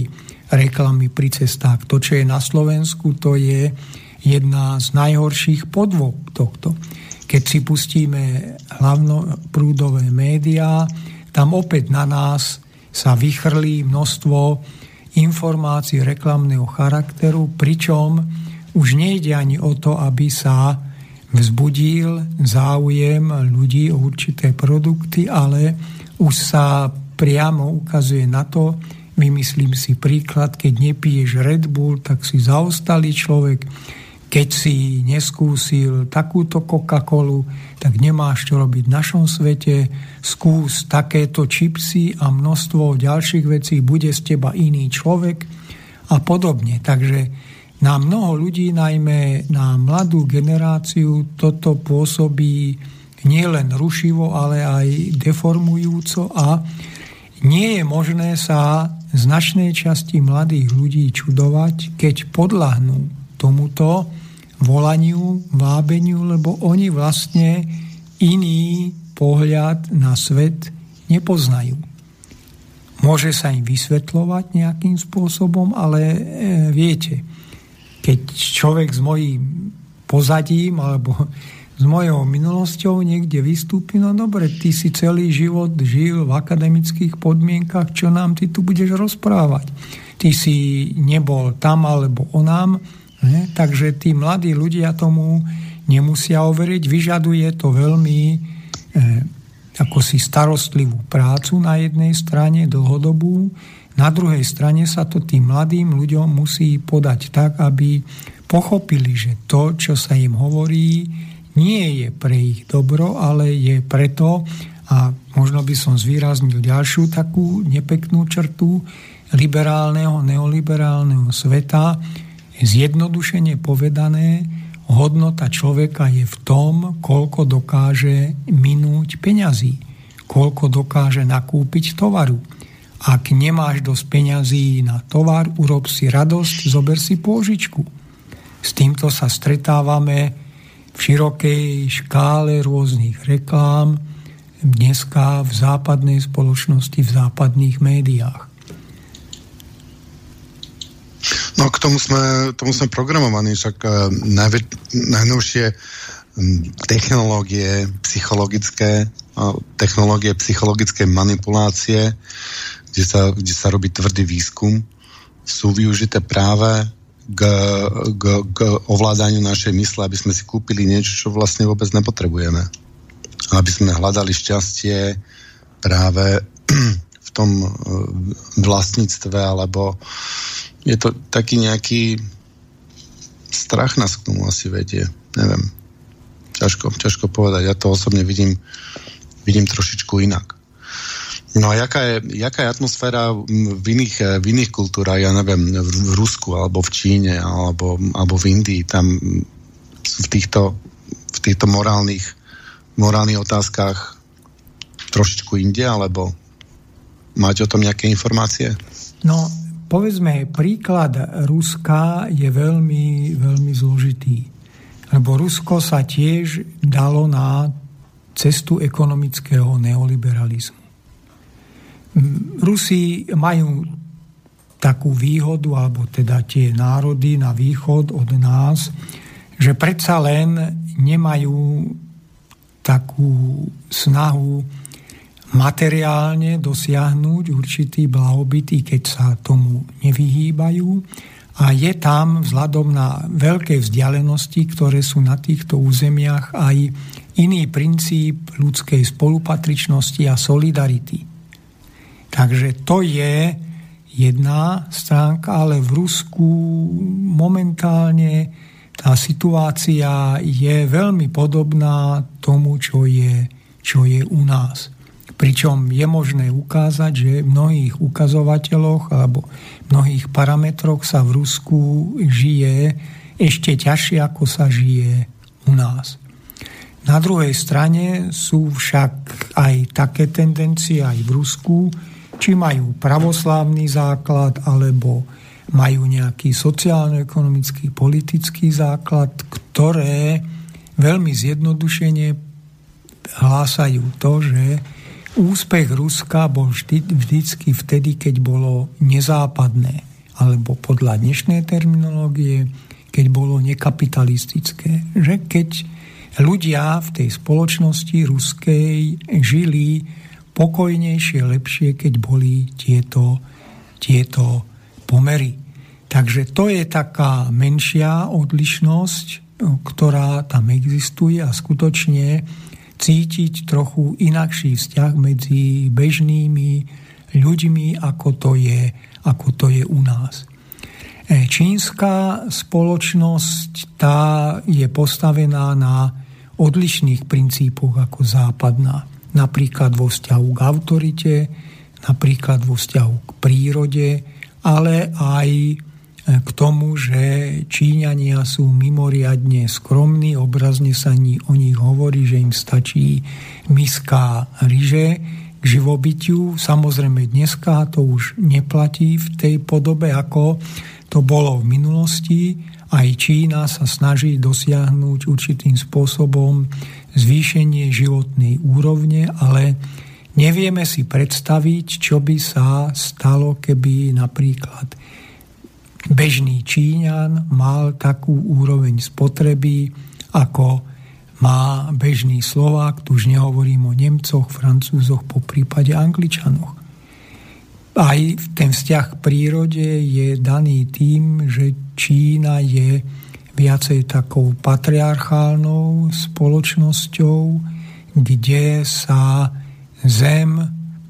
reklamy pri cestách. To, čo je na Slovensku, to je jedna z najhorších podvod tohto. Keď si pustíme hlavnoprúdové médiá, tam opäť na nás sa vychrlí množstvo informácií reklamného charakteru, pričom už nejde ani o to, aby sa vzbudil záujem ľudí o určité produkty, ale už sa priamo ukazuje na to, vymyslím si príklad, keď nepiješ Red Bull, tak si zaostalý človek, keď si neskúsil takúto Coca-Colu, tak nemáš čo robiť v našom svete, skús takéto čipsy a množstvo ďalších vecí, bude z teba iný človek a podobne. Takže na mnoho ľudí, najmä na mladú generáciu, toto pôsobí nielen rušivo, ale aj deformujúco a nie je možné sa značnej časti mladých ľudí čudovať, keď podľahnú tomuto volaniu, vábeniu, lebo oni vlastne iný pohľad na svet nepoznajú. Môže sa im vysvetľovať nejakým spôsobom, ale e, viete, keď človek s mojím pozadím alebo s mojou minulosťou niekde vystúpi, no dobre, ty si celý život žil v akademických podmienkach, čo nám ty tu budeš rozprávať. Ty si nebol tam alebo onám, ne? takže tí mladí ľudia tomu nemusia overiť, vyžaduje to veľmi e, ako si starostlivú prácu na jednej strane, dlhodobú, na druhej strane sa to tým mladým ľuďom musí podať tak, aby pochopili, že to, čo sa im hovorí, nie je pre ich dobro, ale je preto, a možno by som zvýraznil ďalšiu takú nepeknú črtu liberálneho, neoliberálneho sveta, zjednodušene povedané, hodnota človeka je v tom, koľko dokáže minúť peňazí, koľko dokáže nakúpiť tovaru ak nemáš dosť peňazí na tovar, urob si radosť, zober si pôžičku. S týmto sa stretávame v širokej škále rôznych reklám, dneska v západnej spoločnosti, v západných médiách. No k tomu sme, tomu sme programovaní, však uh, najvä, najnovšie um, technológie psychologické, uh, technológie psychologické manipulácie kde sa, kde sa robí tvrdý výskum, sú využité práve k, k, k ovládaniu našej mysle, aby sme si kúpili niečo, čo vlastne vôbec nepotrebujeme. Aby sme hľadali šťastie práve v tom e, vlastníctve, alebo je to taký nejaký strach nás k tomu asi vedie. Neviem. Ťažko, ťažko povedať. Ja to osobne vidím, vidím trošičku inak. No a jaká je, jaká je atmosféra v iných, v iných kultúrach, ja neviem, v Rusku, alebo v Číne, alebo, alebo v Indii, tam v týchto, v týchto morálnych, morálnych otázkach trošičku inde, alebo máte o tom nejaké informácie? No, povedzme, príklad Ruska je veľmi, veľmi zložitý. Lebo Rusko sa tiež dalo na cestu ekonomického neoliberalizmu. Rusi majú takú výhodu, alebo teda tie národy na východ od nás, že predsa len nemajú takú snahu materiálne dosiahnuť určitý blahobyt, keď sa tomu nevyhýbajú. A je tam vzhľadom na veľké vzdialenosti, ktoré sú na týchto územiach, aj iný princíp ľudskej spolupatričnosti a solidarity. Takže to je jedna stránka, ale v Rusku momentálne tá situácia je veľmi podobná tomu, čo je, čo je u nás. Pričom je možné ukázať, že v mnohých ukazovateľoch alebo mnohých parametroch sa v Rusku žije ešte ťažšie, ako sa žije u nás. Na druhej strane sú však aj také tendencie aj v Rusku, či majú pravoslávny základ, alebo majú nejaký sociálno-ekonomický, politický základ, ktoré veľmi zjednodušene hlásajú to, že úspech Ruska bol vždy, vždycky vtedy, keď bolo nezápadné, alebo podľa dnešnej terminológie, keď bolo nekapitalistické. Že keď ľudia v tej spoločnosti ruskej žili pokojnejšie, lepšie, keď boli tieto, tieto pomery. Takže to je taká menšia odlišnosť, ktorá tam existuje a skutočne cítiť trochu inakší vzťah medzi bežnými ľuďmi, ako to je, ako to je u nás. E, čínska spoločnosť tá je postavená na odlišných princípoch ako západná napríklad vo vzťahu k autorite, napríklad vo vzťahu k prírode, ale aj e, k tomu, že Číňania sú mimoriadne skromní, obrazne sa o nich hovorí, že im stačí miska ryže k živobytiu. Samozrejme dneska to už neplatí v tej podobe, ako to bolo v minulosti. Aj Čína sa snaží dosiahnuť určitým spôsobom zvýšenie životnej úrovne, ale nevieme si predstaviť, čo by sa stalo, keby napríklad bežný Číňan mal takú úroveň spotreby, ako má bežný Slovák, tu už nehovorím o Nemcoch, Francúzoch, po prípade Angličanoch. Aj ten vzťah k prírode je daný tým, že Čína je viacej takou patriarchálnou spoločnosťou, kde sa zem,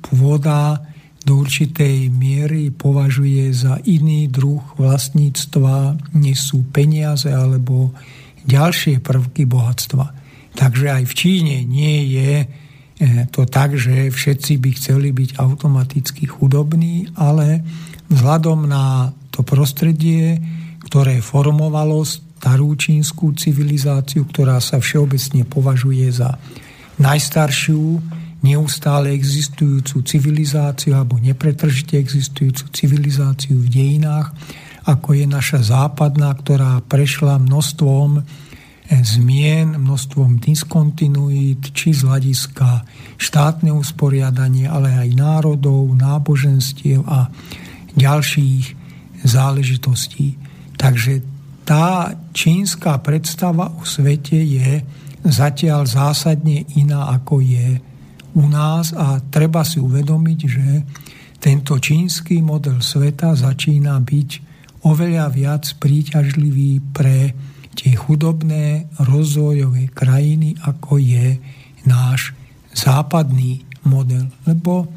pôda do určitej miery považuje za iný druh vlastníctva, než sú peniaze alebo ďalšie prvky bohatstva. Takže aj v Číne nie je e, to tak, že všetci by chceli byť automaticky chudobní, ale vzhľadom na to prostredie, ktoré formovalo starú čínsku civilizáciu, ktorá sa všeobecne považuje za najstaršiu, neustále existujúcu civilizáciu alebo nepretržite existujúcu civilizáciu v dejinách, ako je naša západná, ktorá prešla množstvom eh, zmien, množstvom diskontinuít, či z hľadiska štátneho usporiadania, ale aj národov, náboženstiev a ďalších záležitostí. Takže tá čínska predstava o svete je zatiaľ zásadne iná, ako je u nás a treba si uvedomiť, že tento čínsky model sveta začína byť oveľa viac príťažlivý pre tie chudobné rozvojové krajiny, ako je náš západný model. Lebo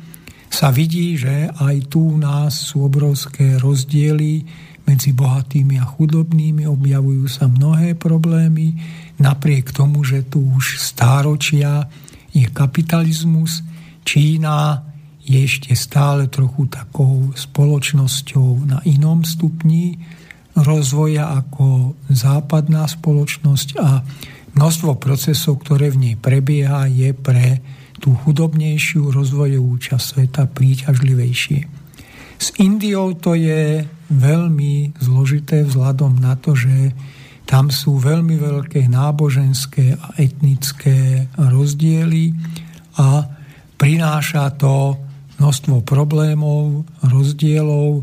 sa vidí, že aj tu u nás sú obrovské rozdiely medzi bohatými a chudobnými, objavujú sa mnohé problémy, napriek tomu, že tu už stáročia je kapitalizmus, Čína je ešte stále trochu takou spoločnosťou na inom stupni rozvoja ako západná spoločnosť a množstvo procesov, ktoré v nej prebieha, je pre tú chudobnejšiu rozvojovú časť sveta príťažlivejšie. S Indiou to je veľmi zložité vzhľadom na to, že tam sú veľmi veľké náboženské a etnické rozdiely a prináša to množstvo problémov, rozdielov.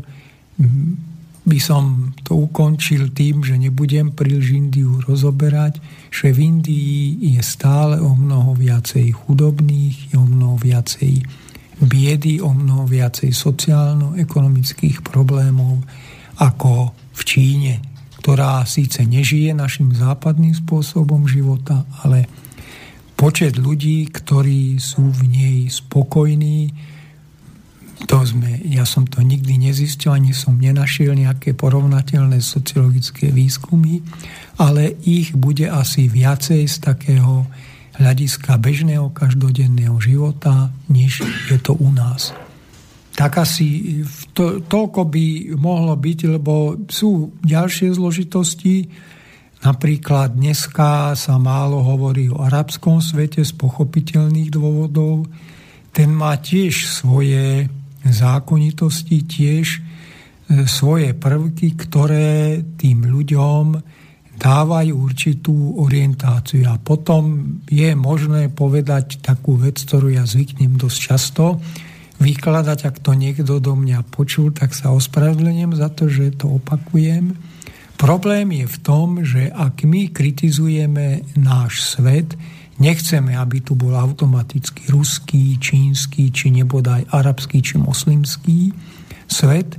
By som to ukončil tým, že nebudem príliš Indiu rozoberať, že v Indii je stále o mnoho viacej chudobných, je o mnoho viacej biedy, o mnoho viacej sociálno-ekonomických problémov ako v Číne ktorá síce nežije našim západným spôsobom života, ale počet ľudí, ktorí sú v nej spokojní, to sme, ja som to nikdy nezistil, ani som nenašiel nejaké porovnateľné sociologické výskumy, ale ich bude asi viacej z takého hľadiska bežného každodenného života, než je to u nás tak asi to, toľko by mohlo byť, lebo sú ďalšie zložitosti. Napríklad dneska sa málo hovorí o arabskom svete z pochopiteľných dôvodov. Ten má tiež svoje zákonitosti, tiež e, svoje prvky, ktoré tým ľuďom dávajú určitú orientáciu. A potom je možné povedať takú vec, ktorú ja zvyknem dosť často, vykladať, ak to niekto do mňa počul, tak sa ospravedlňujem za to, že to opakujem. Problém je v tom, že ak my kritizujeme náš svet, nechceme, aby tu bol automaticky ruský, čínsky, či nebodaj arabský, či moslimský svet,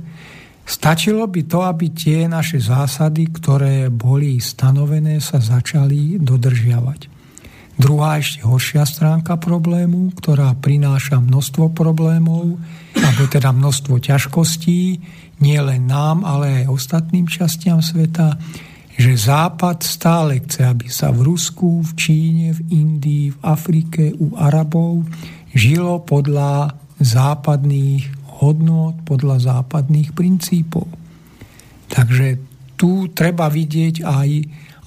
stačilo by to, aby tie naše zásady, ktoré boli stanovené, sa začali dodržiavať. Druhá ešte horšia stránka problému, ktorá prináša množstvo problémov, alebo teda množstvo ťažkostí, nie len nám, ale aj ostatným častiam sveta, že Západ stále chce, aby sa v Rusku, v Číne, v Indii, v Afrike, u Arabov žilo podľa západných hodnot, podľa západných princípov. Takže tu treba vidieť aj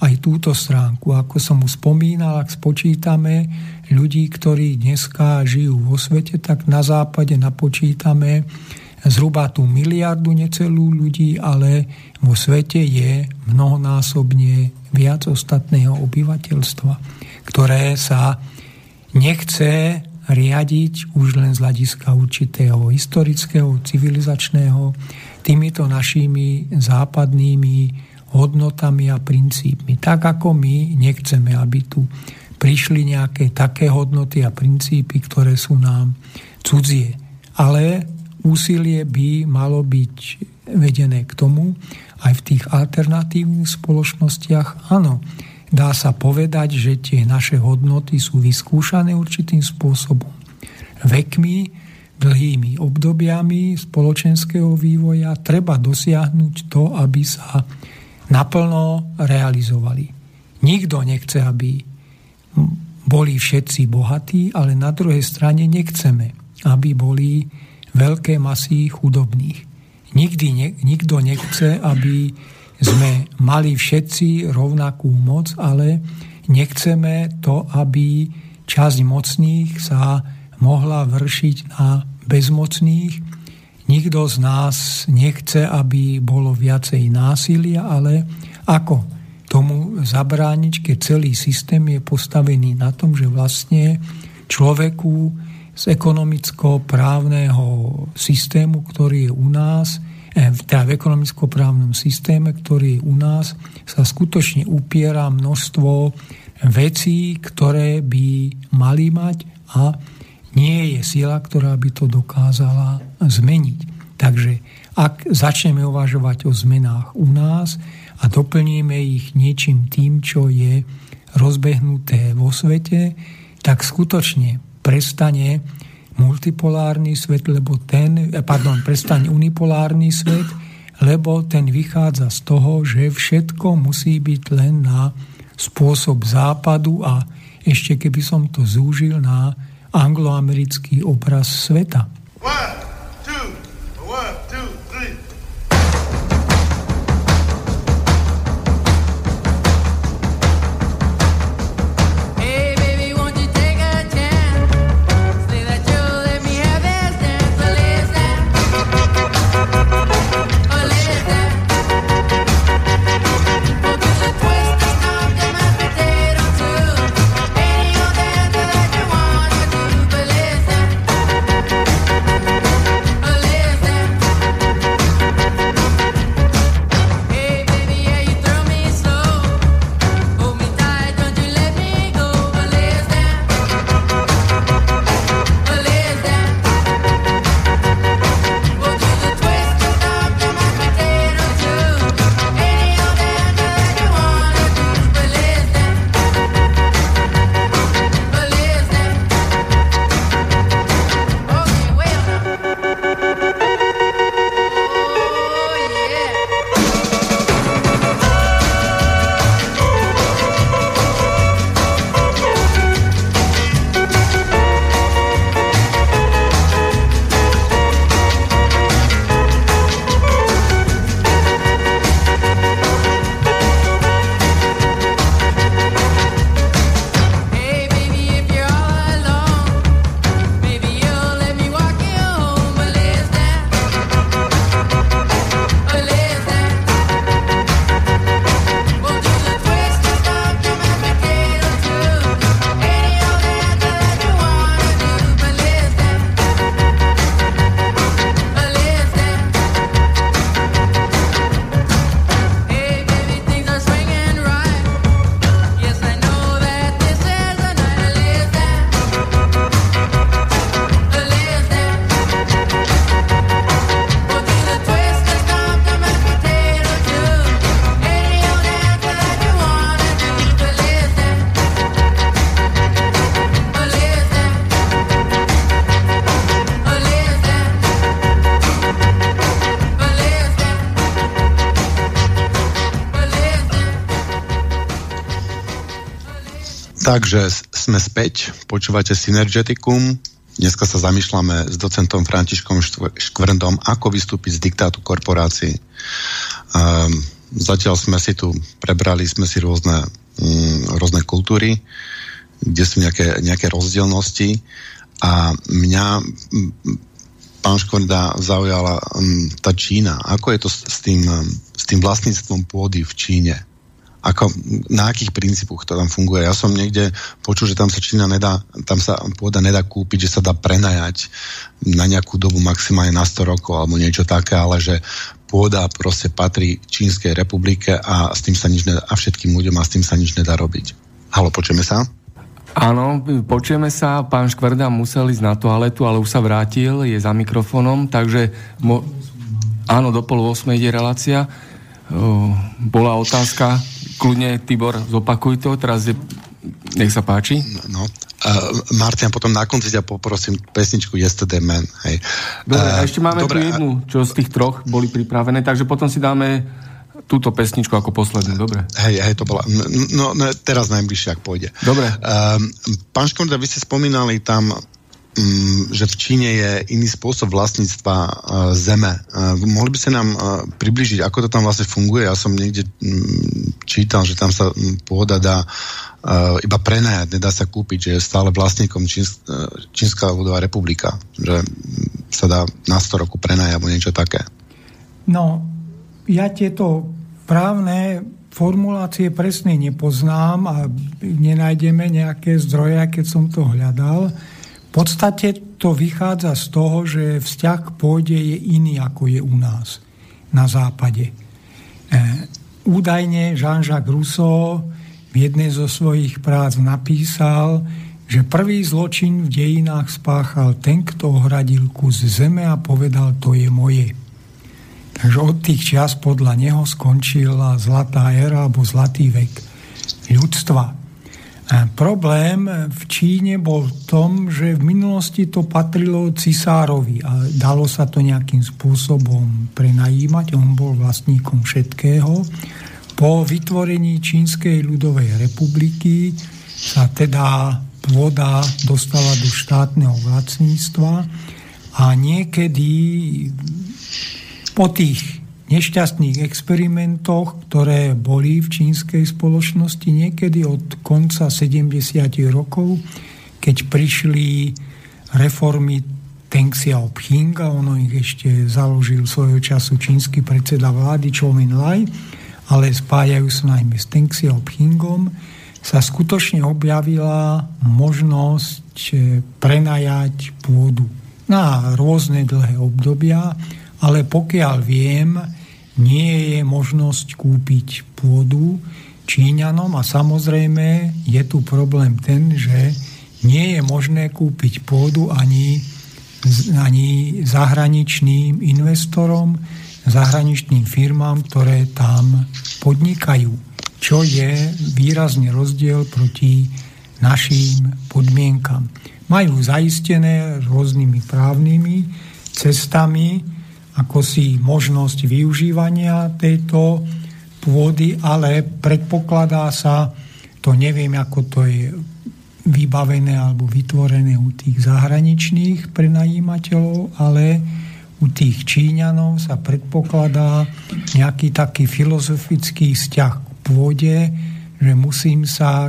aj túto stránku. Ako som už spomínal, ak spočítame ľudí, ktorí dneska žijú vo svete, tak na západe napočítame zhruba tú miliardu necelú ľudí, ale vo svete je mnohonásobne viac ostatného obyvateľstva, ktoré sa nechce riadiť už len z hľadiska určitého historického, civilizačného, týmito našimi západnými hodnotami a princípmi. Tak ako my nechceme, aby tu prišli nejaké také hodnoty a princípy, ktoré sú nám cudzie. Ale úsilie by malo byť vedené k tomu, aj v tých alternatívnych spoločnostiach, áno, dá sa povedať, že tie naše hodnoty sú vyskúšané určitým spôsobom. Vekmi, dlhými obdobiami spoločenského vývoja treba dosiahnuť to, aby sa naplno realizovali. Nikto nechce, aby boli všetci bohatí, ale na druhej strane nechceme, aby boli veľké masy chudobných. Nikdy ne, nikto nechce, aby sme mali všetci rovnakú moc, ale nechceme to, aby časť mocných sa mohla vršiť na bezmocných. Nikto z nás nechce, aby bolo viacej násilia, ale ako tomu zabrániť, keď celý systém je postavený na tom, že vlastne človeku z ekonomicko-právneho systému, ktorý je u nás, teda v ekonomicko-právnom systéme, ktorý u nás, sa skutočne upiera množstvo vecí, ktoré by mali mať a nie je sila, ktorá by to dokázala zmeniť. Takže ak začneme uvažovať o zmenách u nás a doplníme ich niečím tým, čo je rozbehnuté vo svete, tak skutočne prestane multipolárny svet, lebo ten, pardon, prestane unipolárny svet, lebo ten vychádza z toho, že všetko musí byť len na spôsob západu a ešte keby som to zúžil na angloamerický obraz sveta. One. Takže sme späť, počúvate Synergeticum. Dneska sa zamýšľame s docentom Františkom Škvrndom, ako vystúpiť z diktátu korporácií. Um, zatiaľ sme si tu prebrali sme si rôzne, um, rôzne kultúry, kde sú nejaké, nejaké rozdielnosti a mňa pán Škvrnda zaujala um, tá Čína. Ako je to s, s, tým, um, s tým vlastníctvom pôdy v Číne? Ako, na akých princípoch to tam funguje. Ja som niekde počul, že tam sa Čína nedá, tam sa pôda nedá kúpiť, že sa dá prenajať na nejakú dobu maximálne na 100 rokov alebo niečo také, ale že pôda proste patrí Čínskej republike a s tým sa nič nedá, a všetkým ľuďom a s tým sa nič nedá robiť. Halo, počujeme sa? Áno, počujeme sa, pán Škvrda musel ísť na toaletu, ale už sa vrátil, je za mikrofónom, takže mo- áno, do pol 8 ide relácia. O, bola otázka, kľudne Tibor, zopakuj to, teraz je, nech sa páči. No, uh, Martin, potom na konci ťa poprosím pesničku Yesterday Man. Hej. Dobre, uh, a ešte máme dobre, tu jednu, čo z tých troch boli pripravené, takže potom si dáme túto pesničku ako poslednú, dobre? Hej, hej, to bola, no, no teraz najbližšie, ak pôjde. Dobre. Uh, pán Škonda, vy ste spomínali tam že v Číne je iný spôsob vlastníctva uh, zeme. Uh, mohli by ste nám uh, približiť, ako to tam vlastne funguje? Ja som niekde um, čítal, že tam sa um, pôda dá iba prenajať, nedá sa kúpiť, že je stále vlastníkom Číns- uh, Čínska ľudová republika, že sa dá na 100 roku prenajať alebo niečo také. No, ja tieto právne formulácie presne nepoznám a nenájdeme nejaké zdroje, keď som to hľadal. V podstate to vychádza z toho, že vzťah k pôde je iný, ako je u nás na západe. E, údajne Jean-Jacques Rousseau v jednej zo svojich prác napísal, že prvý zločin v dejinách spáchal ten, kto ohradil kus zeme a povedal, to je moje. Takže od tých čias podľa neho skončila zlatá éra alebo zlatý vek ľudstva. Problém v Číne bol v tom, že v minulosti to patrilo cisárovi a dalo sa to nejakým spôsobom prenajímať. On bol vlastníkom všetkého. Po vytvorení Čínskej ľudovej republiky sa teda pôda dostala do štátneho vlastníctva a niekedy po tých nešťastných experimentoch, ktoré boli v čínskej spoločnosti niekedy od konca 70. rokov, keď prišli reformy Teng Xiaoping a ono ich ešte založil svojho času čínsky predseda vlády Chou Min-lai, ale spájajú sa najmä s Teng Xiaopingom, sa skutočne objavila možnosť eh, prenajať pôdu na rôzne dlhé obdobia, ale pokiaľ viem, nie je možnosť kúpiť pôdu Číňanom a samozrejme je tu problém ten, že nie je možné kúpiť pôdu ani, ani zahraničným investorom, zahraničným firmám, ktoré tam podnikajú. Čo je výrazný rozdiel proti našim podmienkam. Majú zaistené rôznymi právnymi cestami, ako si možnosť využívania tejto pôdy, ale predpokladá sa, to neviem, ako to je vybavené alebo vytvorené u tých zahraničných prenajímateľov, ale u tých Číňanov sa predpokladá nejaký taký filozofický vzťah k pôde, že musím sa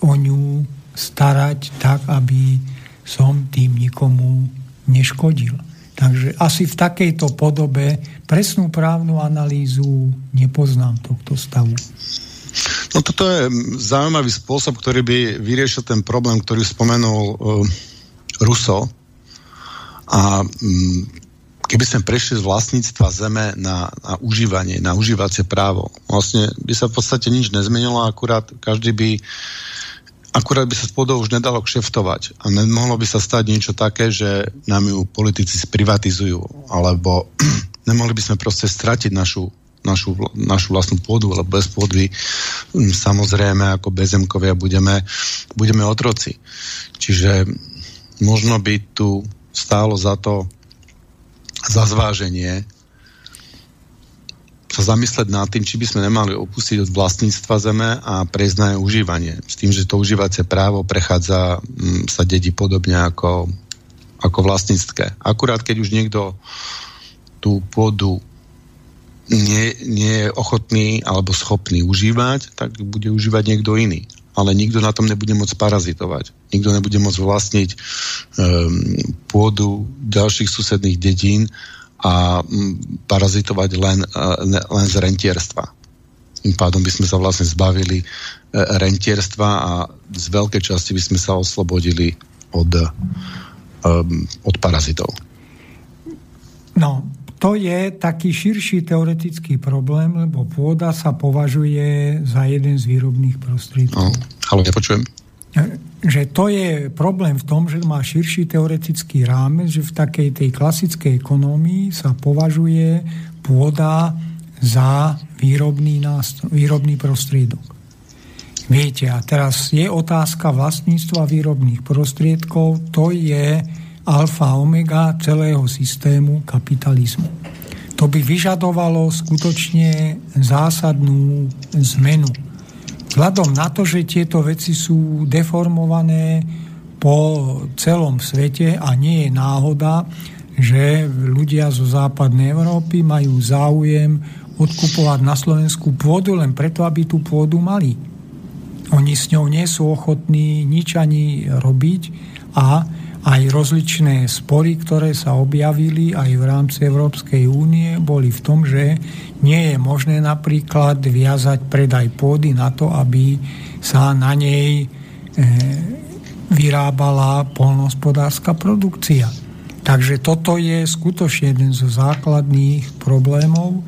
o ňu starať tak, aby som tým nikomu neškodil. Takže asi v takejto podobe presnú právnu analýzu nepoznám tohto stavu. No toto je zaujímavý spôsob, ktorý by vyriešil ten problém, ktorý spomenul uh, Ruso. A um, keby sme prešli z vlastníctva zeme na, na užívanie, na užívacie právo, vlastne by sa v podstate nič nezmenilo, akurát každý by akurát by sa s pôdou už nedalo kšeftovať a nemohlo by sa stať niečo také, že nám ju politici sprivatizujú, alebo nemohli by sme proste stratiť našu, našu, našu vlastnú pôdu, lebo bez pôdy hm, samozrejme ako bezemkovia budeme, budeme otroci. Čiže možno by tu stálo za to za zváženie sa zamysleť nad tým, či by sme nemali opustiť od vlastníctva zeme a prejsť na jej užívanie. S tým, že to užívacie právo prechádza, m, sa dedí podobne ako, ako vlastníctve. Akurát, keď už niekto tú pôdu nie, nie je ochotný alebo schopný užívať, tak bude užívať niekto iný. Ale nikto na tom nebude môcť parazitovať. Nikto nebude môcť vlastniť um, pôdu ďalších susedných dedín a parazitovať len, len z rentierstva. Tým pádom by sme sa vlastne zbavili e, rentierstva a z veľkej časti by sme sa oslobodili od, um, od parazitov. No, to je taký širší teoretický problém, lebo pôda sa považuje za jeden z výrobných prostriedkov. No, ale nepočujem že to je problém v tom, že má širší teoretický rámec, že v takej tej klasickej ekonomii sa považuje pôda za výrobný, nástroj, výrobný prostriedok. Viete, a teraz je otázka vlastníctva výrobných prostriedkov, to je alfa omega celého systému kapitalizmu. To by vyžadovalo skutočne zásadnú zmenu Vzhľadom na to, že tieto veci sú deformované po celom svete a nie je náhoda, že ľudia zo západnej Európy majú záujem odkupovať na Slovensku pôdu len preto, aby tú pôdu mali. Oni s ňou nie sú ochotní nič ani robiť a aj rozličné spory, ktoré sa objavili aj v rámci Európskej únie, boli v tom, že nie je možné napríklad viazať predaj pôdy na to, aby sa na nej e, vyrábala polnohospodárska produkcia. Takže toto je skutočne jeden zo základných problémov,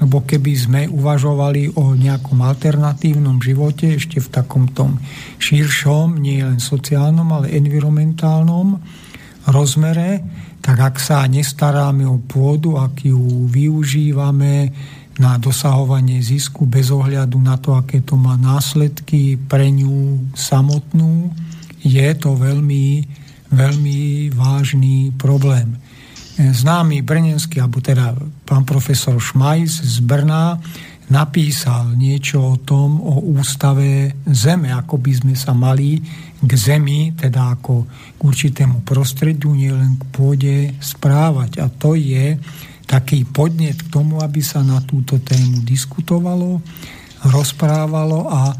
lebo keby sme uvažovali o nejakom alternatívnom živote ešte v takom širšom, nie len sociálnom, ale environmentálnom rozmere, tak ak sa nestaráme o pôdu, ak ju využívame na dosahovanie zisku bez ohľadu na to, aké to má následky pre ňu samotnú, je to veľmi, veľmi vážny problém známy brnenský, alebo teda pán profesor Šmajs z Brna napísal niečo o tom, o ústave Zeme, ako by sme sa mali k Zemi, teda ako k určitému prostrediu, nielen k pôde správať. A to je taký podnet k tomu, aby sa na túto tému diskutovalo, rozprávalo a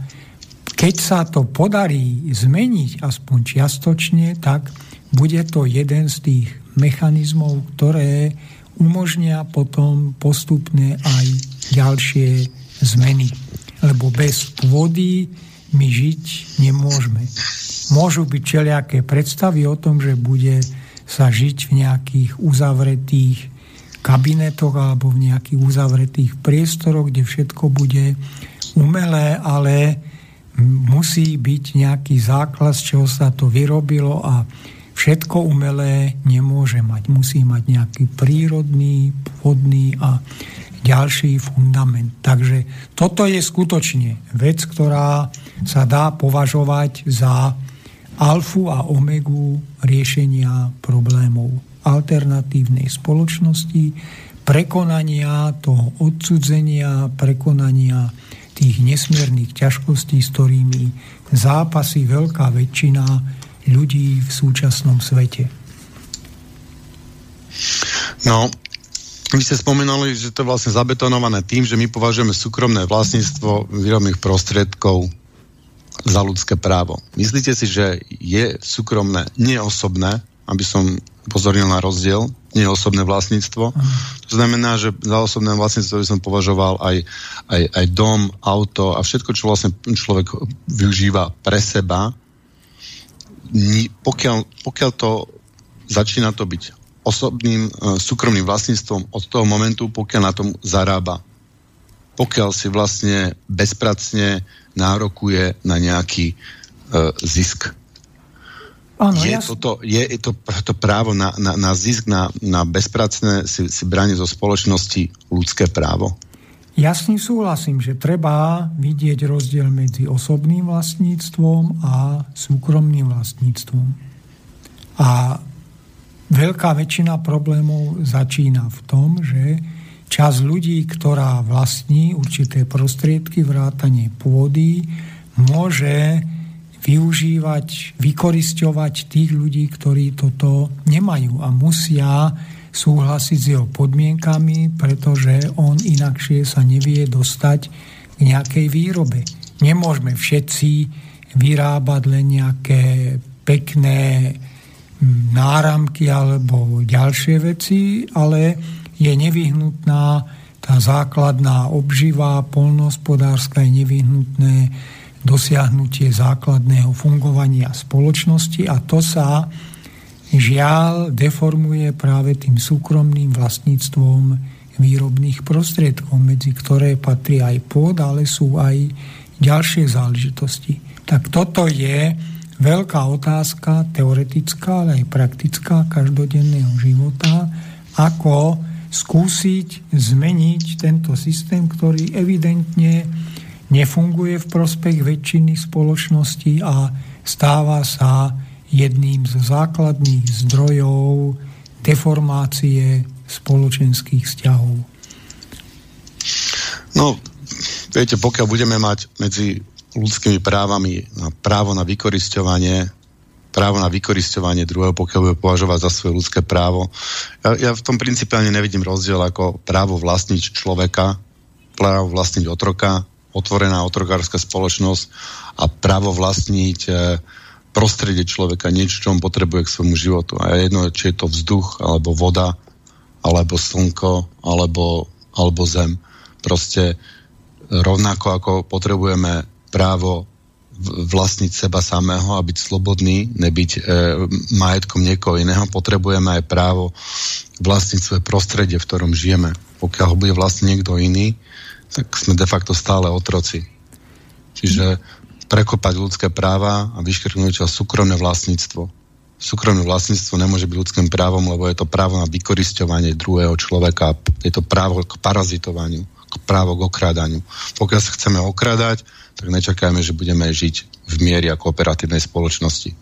keď sa to podarí zmeniť aspoň čiastočne, tak bude to jeden z tých mechanizmov, ktoré umožnia potom postupne aj ďalšie zmeny. Lebo bez pôdy my žiť nemôžeme. Môžu byť všelijaké predstavy o tom, že bude sa žiť v nejakých uzavretých kabinetoch alebo v nejakých uzavretých priestoroch, kde všetko bude umelé, ale musí byť nejaký základ, z čoho sa to vyrobilo a všetko umelé nemôže mať. Musí mať nejaký prírodný, pôvodný a ďalší fundament. Takže toto je skutočne vec, ktorá sa dá považovať za alfu a omegu riešenia problémov alternatívnej spoločnosti, prekonania toho odsudzenia, prekonania tých nesmiernych ťažkostí, s ktorými zápasy veľká väčšina ľudí v súčasnom svete? No, vy ste spomenuli, že to je vlastne zabetonované tým, že my považujeme súkromné vlastníctvo výrobných prostriedkov za ľudské právo. Myslíte si, že je súkromné, neosobné, aby som pozornil na rozdiel, neosobné vlastníctvo. To znamená, že za osobné vlastníctvo by som považoval aj, aj, aj dom, auto a všetko, čo vlastne človek využíva pre seba, pokiaľ, pokiaľ to začína to byť osobným e, súkromným vlastníctvom od toho momentu, pokiaľ na tom zarába. Pokiaľ si vlastne bezpracne nárokuje na nejaký e, zisk. Ano, je, ja... toto, je to, to právo na, na, na zisk, na, na bezpracné si, si brániť zo spoločnosti ľudské právo? Ja s ním súhlasím, že treba vidieť rozdiel medzi osobným vlastníctvom a súkromným vlastníctvom. A veľká väčšina problémov začína v tom, že časť ľudí, ktorá vlastní určité prostriedky, vrátanie pôdy, môže využívať, vykorisťovať tých ľudí, ktorí toto nemajú a musia súhlasiť s jeho podmienkami, pretože on inakšie sa nevie dostať k nejakej výrobe. Nemôžeme všetci vyrábať len nejaké pekné náramky alebo ďalšie veci, ale je nevyhnutná tá základná obživa polnohospodárska, je nevyhnutné dosiahnutie základného fungovania spoločnosti a to sa žiaľ deformuje práve tým súkromným vlastníctvom výrobných prostriedkov, medzi ktoré patrí aj pôd, ale sú aj ďalšie záležitosti. Tak toto je veľká otázka, teoretická, ale aj praktická každodenného života, ako skúsiť zmeniť tento systém, ktorý evidentne nefunguje v prospech väčšiny spoločnosti a stáva sa jedným z základných zdrojov deformácie spoločenských vzťahov. No, viete, pokiaľ budeme mať medzi ľudskými právami právo na vykoristovanie právo na vykoristovanie druhého, pokiaľ bude považovať za svoje ľudské právo. Ja, ja v tom principiálne nevidím rozdiel ako právo vlastniť človeka, právo vlastniť otroka, otvorená otrokárska spoločnosť a právo vlastniť e, prostredie človeka, niečo, čo on potrebuje k svojmu životu. A jedno, či je to vzduch, alebo voda, alebo slnko, alebo, alebo zem. Proste rovnako ako potrebujeme právo vlastniť seba samého a byť slobodný, nebyť e, majetkom niekoho iného, potrebujeme aj právo vlastniť svoje prostredie, v ktorom žijeme. Pokiaľ ho bude vlastniť niekto iný, tak sme de facto stále otroci. Čiže prekopať ľudské práva a vyškrtnúť súkromné vlastníctvo. Súkromné vlastníctvo nemôže byť ľudským právom, lebo je to právo na vykoristovanie druhého človeka, je to právo k parazitovaniu, k právo k okrádaniu. Pokiaľ sa chceme okradať, tak nečakajme, že budeme žiť v miery a kooperatívnej spoločnosti.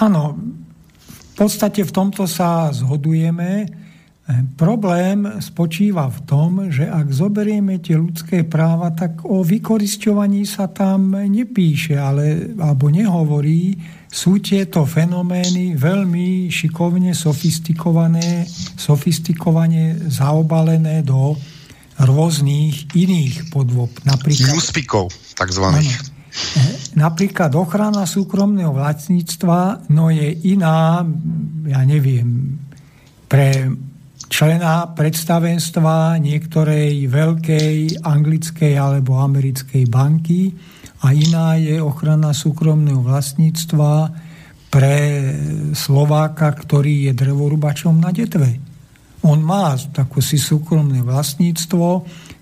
Áno, v podstate v tomto sa zhodujeme. Problém spočíva v tom, že ak zoberieme tie ľudské práva, tak o vykoristovaní sa tam nepíše, ale, alebo nehovorí. Sú tieto fenomény veľmi šikovne sofistikované, sofistikovane zaobalené do rôznych iných podôb. Napríklad, takzvaných. Napríklad ochrana súkromného vlastníctva no je iná, ja neviem, pre člena predstavenstva niektorej veľkej anglickej alebo americkej banky a iná je ochrana súkromného vlastníctva pre Slováka, ktorý je drevorubačom na Detve. On má takú si súkromné vlastníctvo,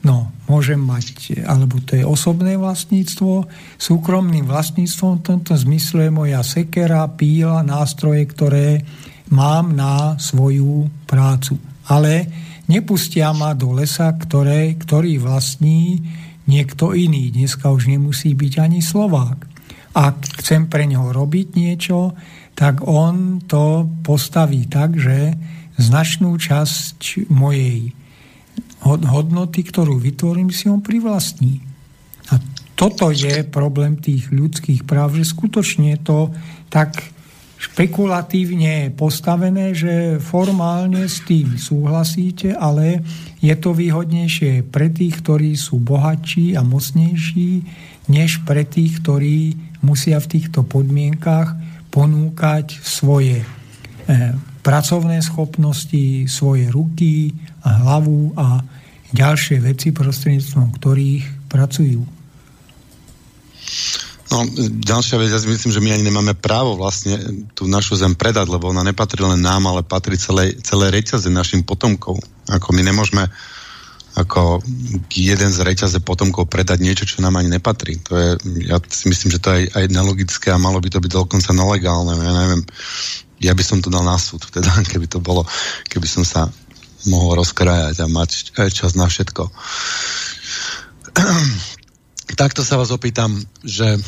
no, môžem mať, alebo to je osobné vlastníctvo, súkromným vlastníctvom v tomto zmysle je moja sekera, píla, nástroje, ktoré mám na svoju prácu ale nepustia ma do lesa, ktoré, ktorý vlastní niekto iný. Dneska už nemusí byť ani Slovák. Ak chcem pre neho robiť niečo, tak on to postaví tak, že značnú časť mojej hodnoty, ktorú vytvorím, si on privlastní. A toto je problém tých ľudských práv, že skutočne to tak špekulatívne postavené, že formálne s tým súhlasíte, ale je to výhodnejšie pre tých, ktorí sú bohatší a mocnejší, než pre tých, ktorí musia v týchto podmienkach ponúkať svoje e, pracovné schopnosti, svoje ruky a hlavu a ďalšie veci, prostredníctvom ktorých pracujú. No, ďalšia vec, ja si myslím, že my ani nemáme právo vlastne tú našu zem predať, lebo ona nepatrí len nám, ale patrí celé, celé reťaze našim potomkom. Ako my nemôžeme ako jeden z reťaze potomkov predať niečo, čo nám ani nepatrí. To je, ja si myslím, že to je aj nelogické a malo by to byť dokonca nelegálne. Ja neviem, ja by som to dal na súd, teda, keby to bolo, keby som sa mohol rozkrajať a mať čas na všetko takto sa vás opýtam, že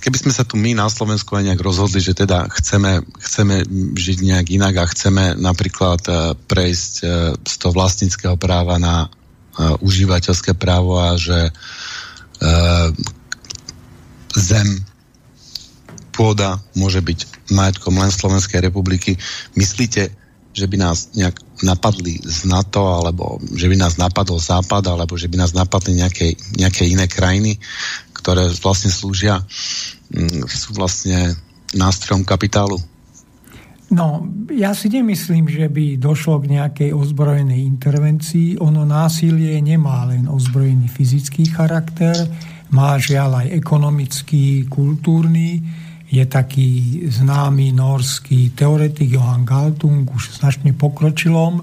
keby sme sa tu my na Slovensku aj nejak rozhodli, že teda chceme, chceme žiť nejak inak a chceme napríklad uh, prejsť uh, z toho vlastníckého práva na uh, užívateľské právo a že zem, pôda môže byť majetkom len Slovenskej republiky. Myslíte, že by nás nejak napadli z NATO, alebo že by nás napadol Západ, alebo že by nás napadli nejaké, nejaké iné krajiny, ktoré vlastne slúžia, mm, sú vlastne nástrojom kapitálu? No, ja si nemyslím, že by došlo k nejakej ozbrojenej intervencii. Ono násilie nemá len ozbrojený fyzický charakter, má žiaľ aj ekonomický, kultúrny. Je taký známy norský teoretik Johan Galtung už značne pokročilom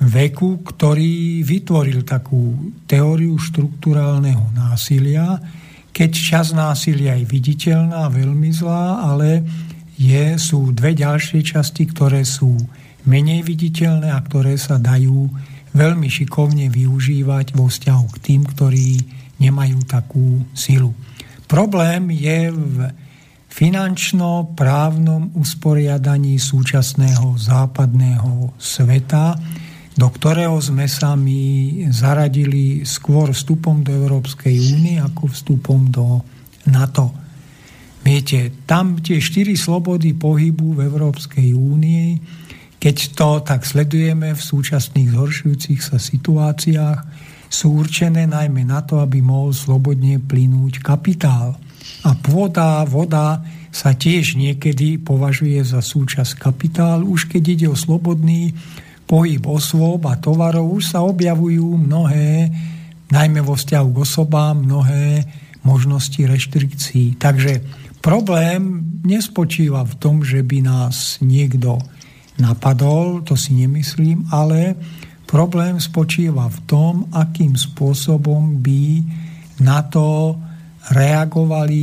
veku, ktorý vytvoril takú teóriu štruktúrálneho násilia, keď čas násilia je viditeľná, veľmi zlá, ale je, sú dve ďalšie časti, ktoré sú menej viditeľné a ktoré sa dajú veľmi šikovne využívať vo vzťahu k tým, ktorí nemajú takú silu. Problém je v finančno-právnom usporiadaní súčasného západného sveta, do ktorého sme sa my zaradili skôr vstupom do Európskej únie ako vstupom do NATO. Viete, tam tie štyri slobody pohybu v Európskej únii, keď to tak sledujeme v súčasných zhoršujúcich sa situáciách, sú určené najmä na to, aby mohol slobodne plynúť kapitál. A pôda, voda sa tiež niekedy považuje za súčasť kapitálu, už keď ide o slobodný pohyb osôb a tovarov už sa objavujú mnohé, najmä vo vzťahu k osobám, mnohé možnosti reštrikcií. Takže problém nespočíva v tom, že by nás niekto napadol, to si nemyslím, ale problém spočíva v tom, akým spôsobom by na to reagovali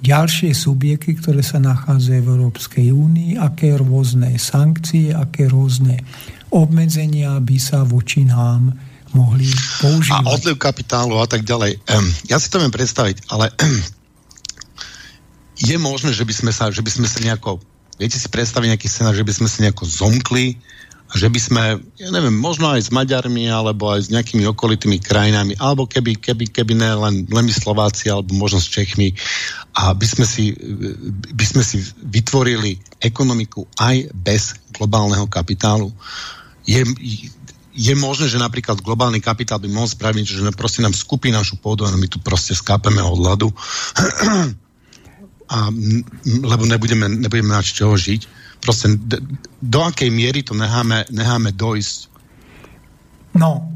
ďalšie subjekty, ktoré sa nachádzajú v Európskej únii, aké rôzne sankcie, aké rôzne obmedzenia by sa voči nám mohli používať. A odliv kapitálu a tak ďalej. Ja si to viem predstaviť, ale je možné, že by sme sa, že by sme sa nejako, viete si predstaviť nejaký scenár, že by sme sa nejako zomkli že by sme, ja neviem, možno aj s Maďarmi, alebo aj s nejakými okolitými krajinami, alebo keby, keby, keby ne len, len my Slováci, alebo možno s Čechmi, a by sme, si, by sme si vytvorili ekonomiku aj bez globálneho kapitálu. Je, je možné, že napríklad globálny kapitál by mohol spraviť, že proste nám skupí našu pôdu a my tu proste skápeme od ľadu, a, lebo nebudeme, nebudeme mať čoho žiť proste do akej miery to necháme, necháme dojsť? No,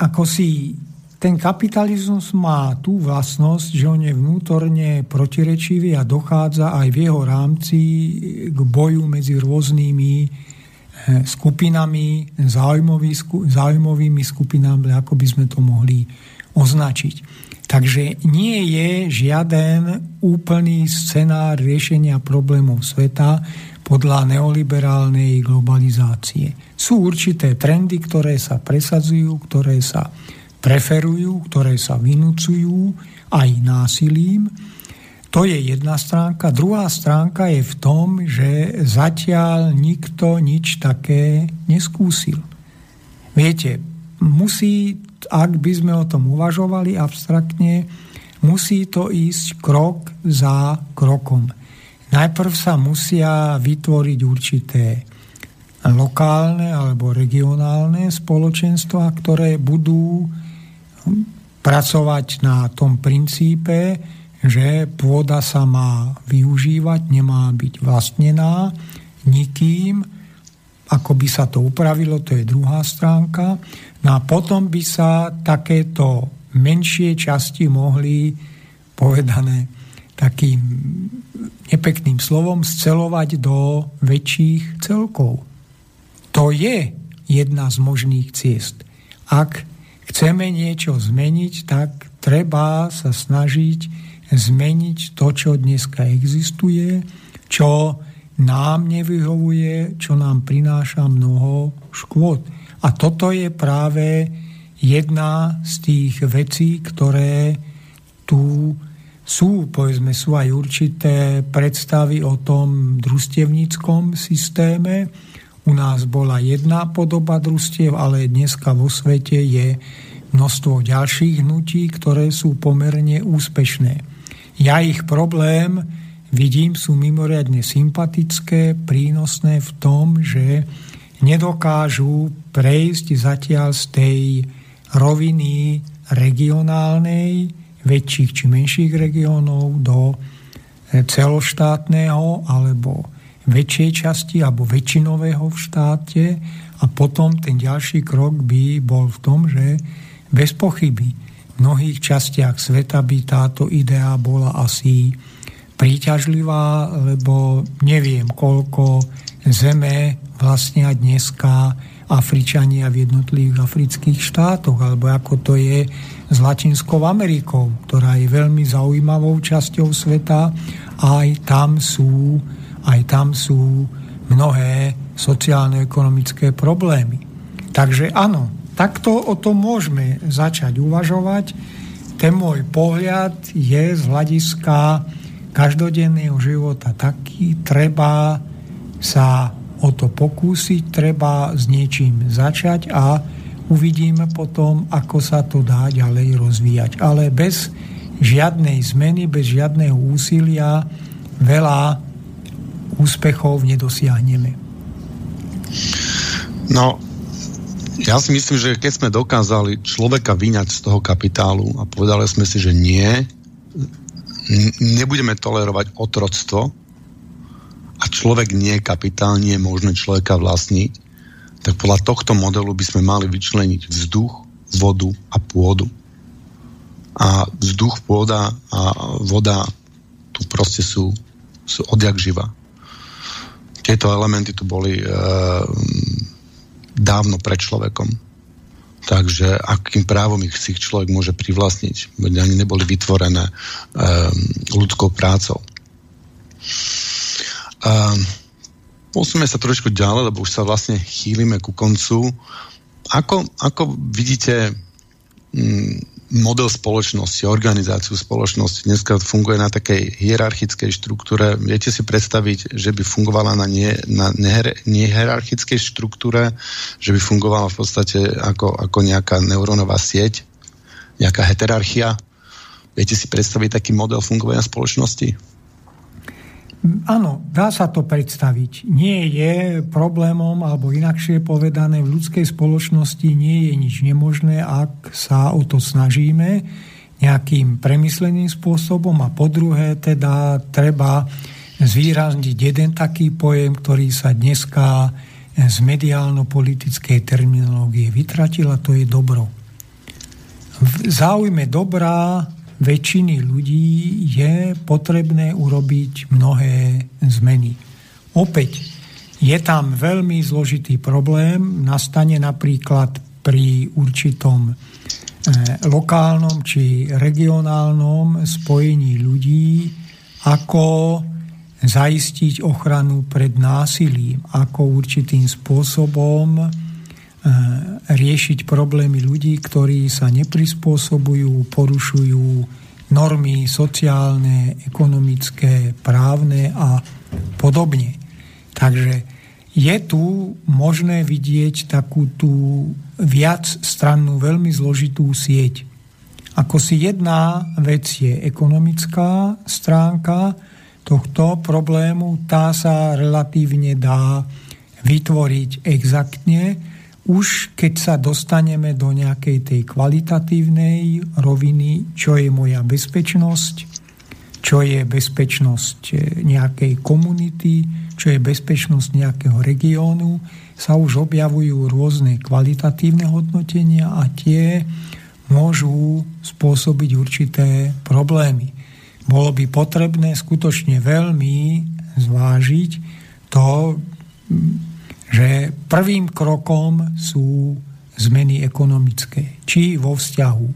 ako si ten kapitalizmus má tú vlastnosť, že on je vnútorne protirečivý a dochádza aj v jeho rámci k boju medzi rôznymi eh, skupinami, záujmovými skupinami, ako by sme to mohli označiť. Takže nie je žiaden úplný scenár riešenia problémov sveta, podľa neoliberálnej globalizácie. Sú určité trendy, ktoré sa presadzujú, ktoré sa preferujú, ktoré sa vynúcujú aj násilím. To je jedna stránka. Druhá stránka je v tom, že zatiaľ nikto nič také neskúsil. Viete, musí, ak by sme o tom uvažovali abstraktne, musí to ísť krok za krokom. Najprv sa musia vytvoriť určité lokálne alebo regionálne spoločenstva, ktoré budú pracovať na tom princípe, že pôda sa má využívať, nemá byť vlastnená nikým, ako by sa to upravilo, to je druhá stránka. No a potom by sa takéto menšie časti mohli, povedané takým nepekným slovom scelovať do väčších celkov. To je jedna z možných ciest. Ak chceme niečo zmeniť, tak treba sa snažiť zmeniť to, čo dneska existuje, čo nám nevyhovuje, čo nám prináša mnoho škôd. A toto je práve jedna z tých vecí, ktoré tu sú, povedzme, sú aj určité predstavy o tom družstevníckom systéme. U nás bola jedna podoba družstiev, ale dneska vo svete je množstvo ďalších hnutí, ktoré sú pomerne úspešné. Ja ich problém vidím, sú mimoriadne sympatické, prínosné v tom, že nedokážu prejsť zatiaľ z tej roviny regionálnej, väčších či menších regiónov do e, celoštátneho alebo väčšej časti alebo väčšinového v štáte. A potom ten ďalší krok by bol v tom, že bez pochyby v mnohých častiach sveta by táto idea bola asi príťažlivá, lebo neviem, koľko zeme vlastnia dneska Afričania v jednotlivých afrických štátoch, alebo ako to je s Latinskou Amerikou, ktorá je veľmi zaujímavou časťou sveta a aj tam sú, aj tam sú mnohé sociálno-ekonomické problémy. Takže áno, takto o tom môžeme začať uvažovať. Ten môj pohľad je z hľadiska každodenného života taký, treba sa o to pokúsiť, treba s niečím začať a uvidíme potom, ako sa to dá ďalej rozvíjať. Ale bez žiadnej zmeny, bez žiadneho úsilia veľa úspechov nedosiahneme. No, ja si myslím, že keď sme dokázali človeka vyňať z toho kapitálu a povedali sme si, že nie, nebudeme tolerovať otroctvo, a človek nie je kapitál, nie je možné človeka vlastniť, tak podľa tohto modelu by sme mali vyčleniť vzduch, vodu a pôdu. A vzduch, pôda a voda tu proste sú, sú odjak živa. Tieto elementy tu boli e, dávno pred človekom. Takže akým právom ich si človek môže privlastniť? Ani neboli vytvorené e, ľudskou prácou. A posúme sa trošku ďalej, lebo už sa vlastne chýlime ku koncu. Ako, ako vidíte mm, model spoločnosti, organizáciu spoločnosti dneska funguje na takej hierarchickej štruktúre. Viete si predstaviť, že by fungovala na, nie, na nehierarchickej štruktúre, že by fungovala v podstate ako, ako nejaká neurónová sieť, nejaká heterarchia? Viete si predstaviť taký model fungovania spoločnosti? Áno, dá sa to predstaviť. Nie je problémom, alebo inakšie povedané, v ľudskej spoločnosti nie je nič nemožné, ak sa o to snažíme nejakým premysleným spôsobom a po druhé teda treba zvýrazniť jeden taký pojem, ktorý sa dneska z mediálno-politickej terminológie vytratil a to je dobro. V záujme dobrá väčšiny ľudí je potrebné urobiť mnohé zmeny. Opäť, je tam veľmi zložitý problém, nastane napríklad pri určitom e, lokálnom či regionálnom spojení ľudí, ako zaistiť ochranu pred násilím, ako určitým spôsobom riešiť problémy ľudí, ktorí sa neprispôsobujú, porušujú normy sociálne, ekonomické, právne a podobne. Takže je tu možné vidieť takú tú viac strannú, veľmi zložitú sieť. Ako si jedna vec je ekonomická stránka tohto problému, tá sa relatívne dá vytvoriť exaktne, už keď sa dostaneme do nejakej tej kvalitatívnej roviny, čo je moja bezpečnosť, čo je bezpečnosť eh, nejakej komunity, čo je bezpečnosť nejakého regiónu, sa už objavujú rôzne kvalitatívne hodnotenia a tie môžu spôsobiť určité problémy. Bolo by potrebné skutočne veľmi zvážiť to, že prvým krokom sú zmeny ekonomické. Či vo vzťahu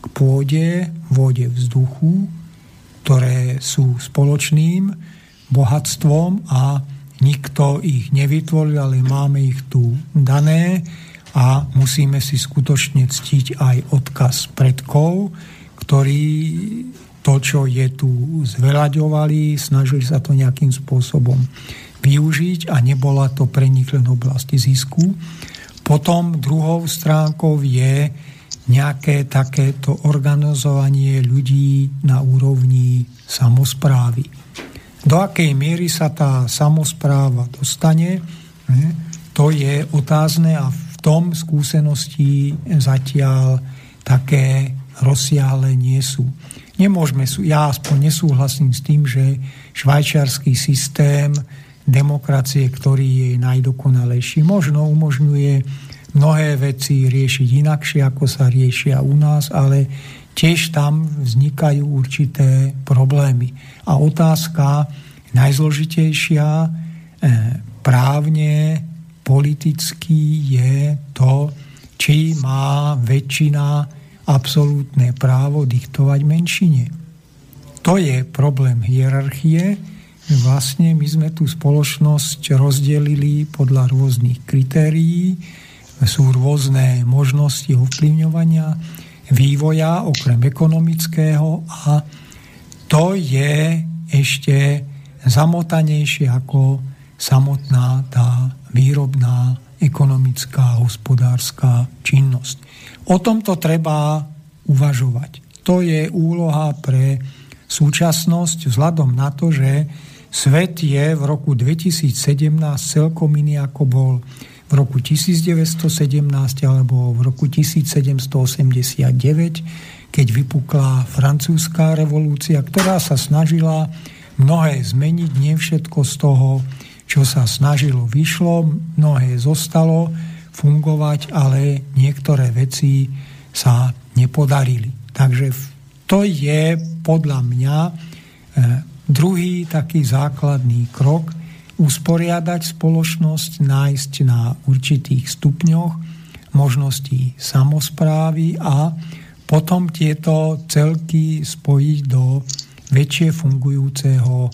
k pôde, vode, vzduchu, ktoré sú spoločným bohatstvom a nikto ich nevytvoril, ale máme ich tu dané a musíme si skutočne ctiť aj odkaz predkov, ktorý to, čo je tu zvelaďovali, snažili sa to nejakým spôsobom využiť a nebola to pre nich len oblasti zisku. Potom druhou stránkou je nejaké takéto organizovanie ľudí na úrovni samozprávy. Do akej miery sa tá samozpráva dostane, to je otázne a v tom skúsenosti zatiaľ také rozsiahle nie sú. Nemôžeme, ja aspoň nesúhlasím s tým, že švajčiarsky systém demokracie, ktorý je najdokonalejší, možno umožňuje mnohé veci riešiť inakšie, ako sa riešia u nás, ale tiež tam vznikajú určité problémy. A otázka najzložitejšia e, právne, politicky je to, či má väčšina absolútne právo diktovať menšine. To je problém hierarchie. Vlastne my sme tú spoločnosť rozdelili podľa rôznych kritérií. Sú rôzne možnosti ovplyvňovania vývoja okrem ekonomického a to je ešte zamotanejšie ako samotná tá výrobná ekonomická hospodárska činnosť. O tomto treba uvažovať. To je úloha pre súčasnosť vzhľadom na to, že svet je v roku 2017 celkom iný ako bol v roku 1917 alebo v roku 1789, keď vypukla francúzská revolúcia, ktorá sa snažila mnohé zmeniť, nie všetko z toho, čo sa snažilo, vyšlo, mnohé zostalo, fungovať, ale niektoré veci sa nepodarili. Takže to je podľa mňa e, druhý taký základný krok usporiadať spoločnosť, nájsť na určitých stupňoch možností samozprávy a potom tieto celky spojiť do väčšie fungujúceho e,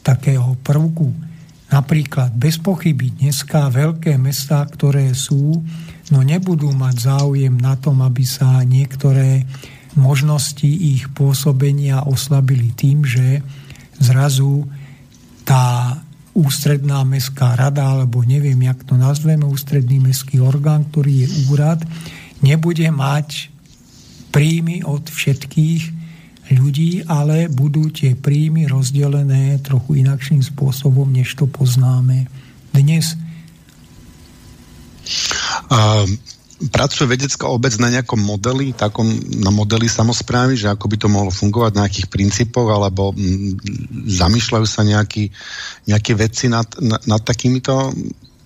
takého prvku. Napríklad bez pochyby dneska veľké mestá, ktoré sú, no nebudú mať záujem na tom, aby sa niektoré možnosti ich pôsobenia oslabili tým, že zrazu tá ústredná mestská rada, alebo neviem, jak to nazveme, ústredný mestský orgán, ktorý je úrad, nebude mať príjmy od všetkých ľudí, ale budú tie príjmy rozdelené trochu inakším spôsobom, než to poznáme dnes. A pracuje vedecká obec na nejakom modeli, takom, na modeli samozprávy, že ako by to mohlo fungovať, na nejakých princípoch, alebo m, zamýšľajú sa nejakí, nejaké veci nad, nad, nad takýmito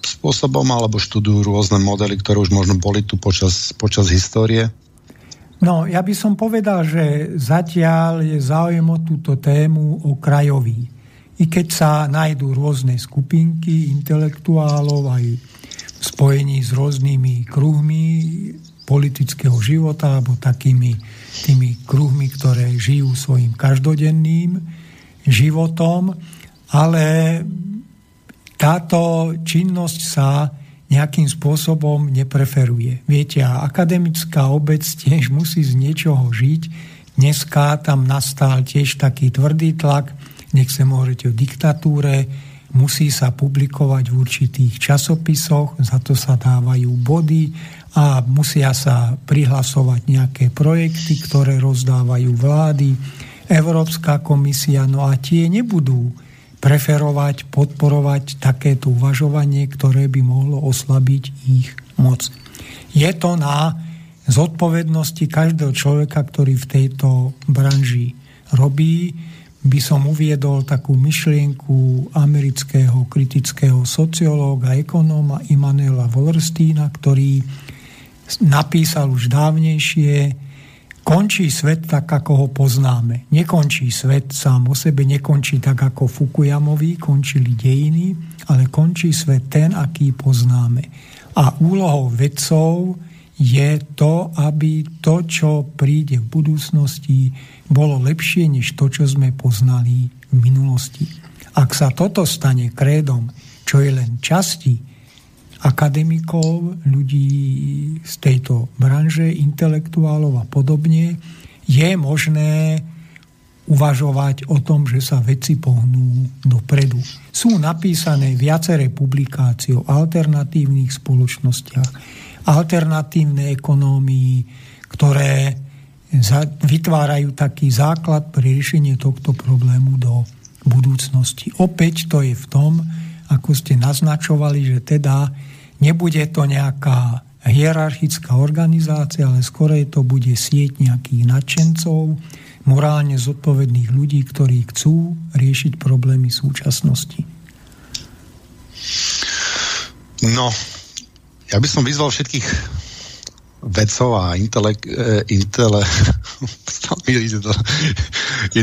spôsobom, alebo študujú rôzne modely, ktoré už možno boli tu počas, počas histórie? No, ja by som povedal, že zatiaľ je záujem o túto tému okrajový. I keď sa nájdú rôzne skupinky intelektuálov aj spojení s rôznymi kruhmi politického života alebo takými tými kruhmi, ktoré žijú svojim každodenným životom, ale táto činnosť sa nejakým spôsobom nepreferuje. Viete, a akademická obec tiež musí z niečoho žiť. Dneska tam nastal tiež taký tvrdý tlak, nech sa môžete o diktatúre, musí sa publikovať v určitých časopisoch, za to sa dávajú body a musia sa prihlasovať nejaké projekty, ktoré rozdávajú vlády, Európska komisia, no a tie nebudú preferovať, podporovať takéto uvažovanie, ktoré by mohlo oslabiť ich moc. Je to na zodpovednosti každého človeka, ktorý v tejto branži robí. By som uviedol takú myšlienku amerického kritického sociológa, ekonóma Immanuela Wallersteina, ktorý napísal už dávnejšie končí svet tak, ako ho poznáme. Nekončí svet sám o sebe, nekončí tak, ako Fukuyamovi končili dejiny, ale končí svet ten, aký poznáme. A úlohou vedcov je to, aby to, čo príde v budúcnosti, bolo lepšie než to, čo sme poznali v minulosti. Ak sa toto stane krédom, čo je len časti akademikov, ľudí z tejto branže, intelektuálov a podobne, je možné uvažovať o tom, že sa veci pohnú dopredu. Sú napísané viaceré publikácie o alternatívnych spoločnostiach, alternatívnej ekonómii, ktoré vytvárajú taký základ pre riešenie tohto problému do budúcnosti. Opäť to je v tom, ako ste naznačovali, že teda nebude to nejaká hierarchická organizácia, ale skôr to bude sieť nejakých nadšencov, morálne zodpovedných ľudí, ktorí chcú riešiť problémy súčasnosti. No, ja by som vyzval všetkých vedcov a intelek, e, intele,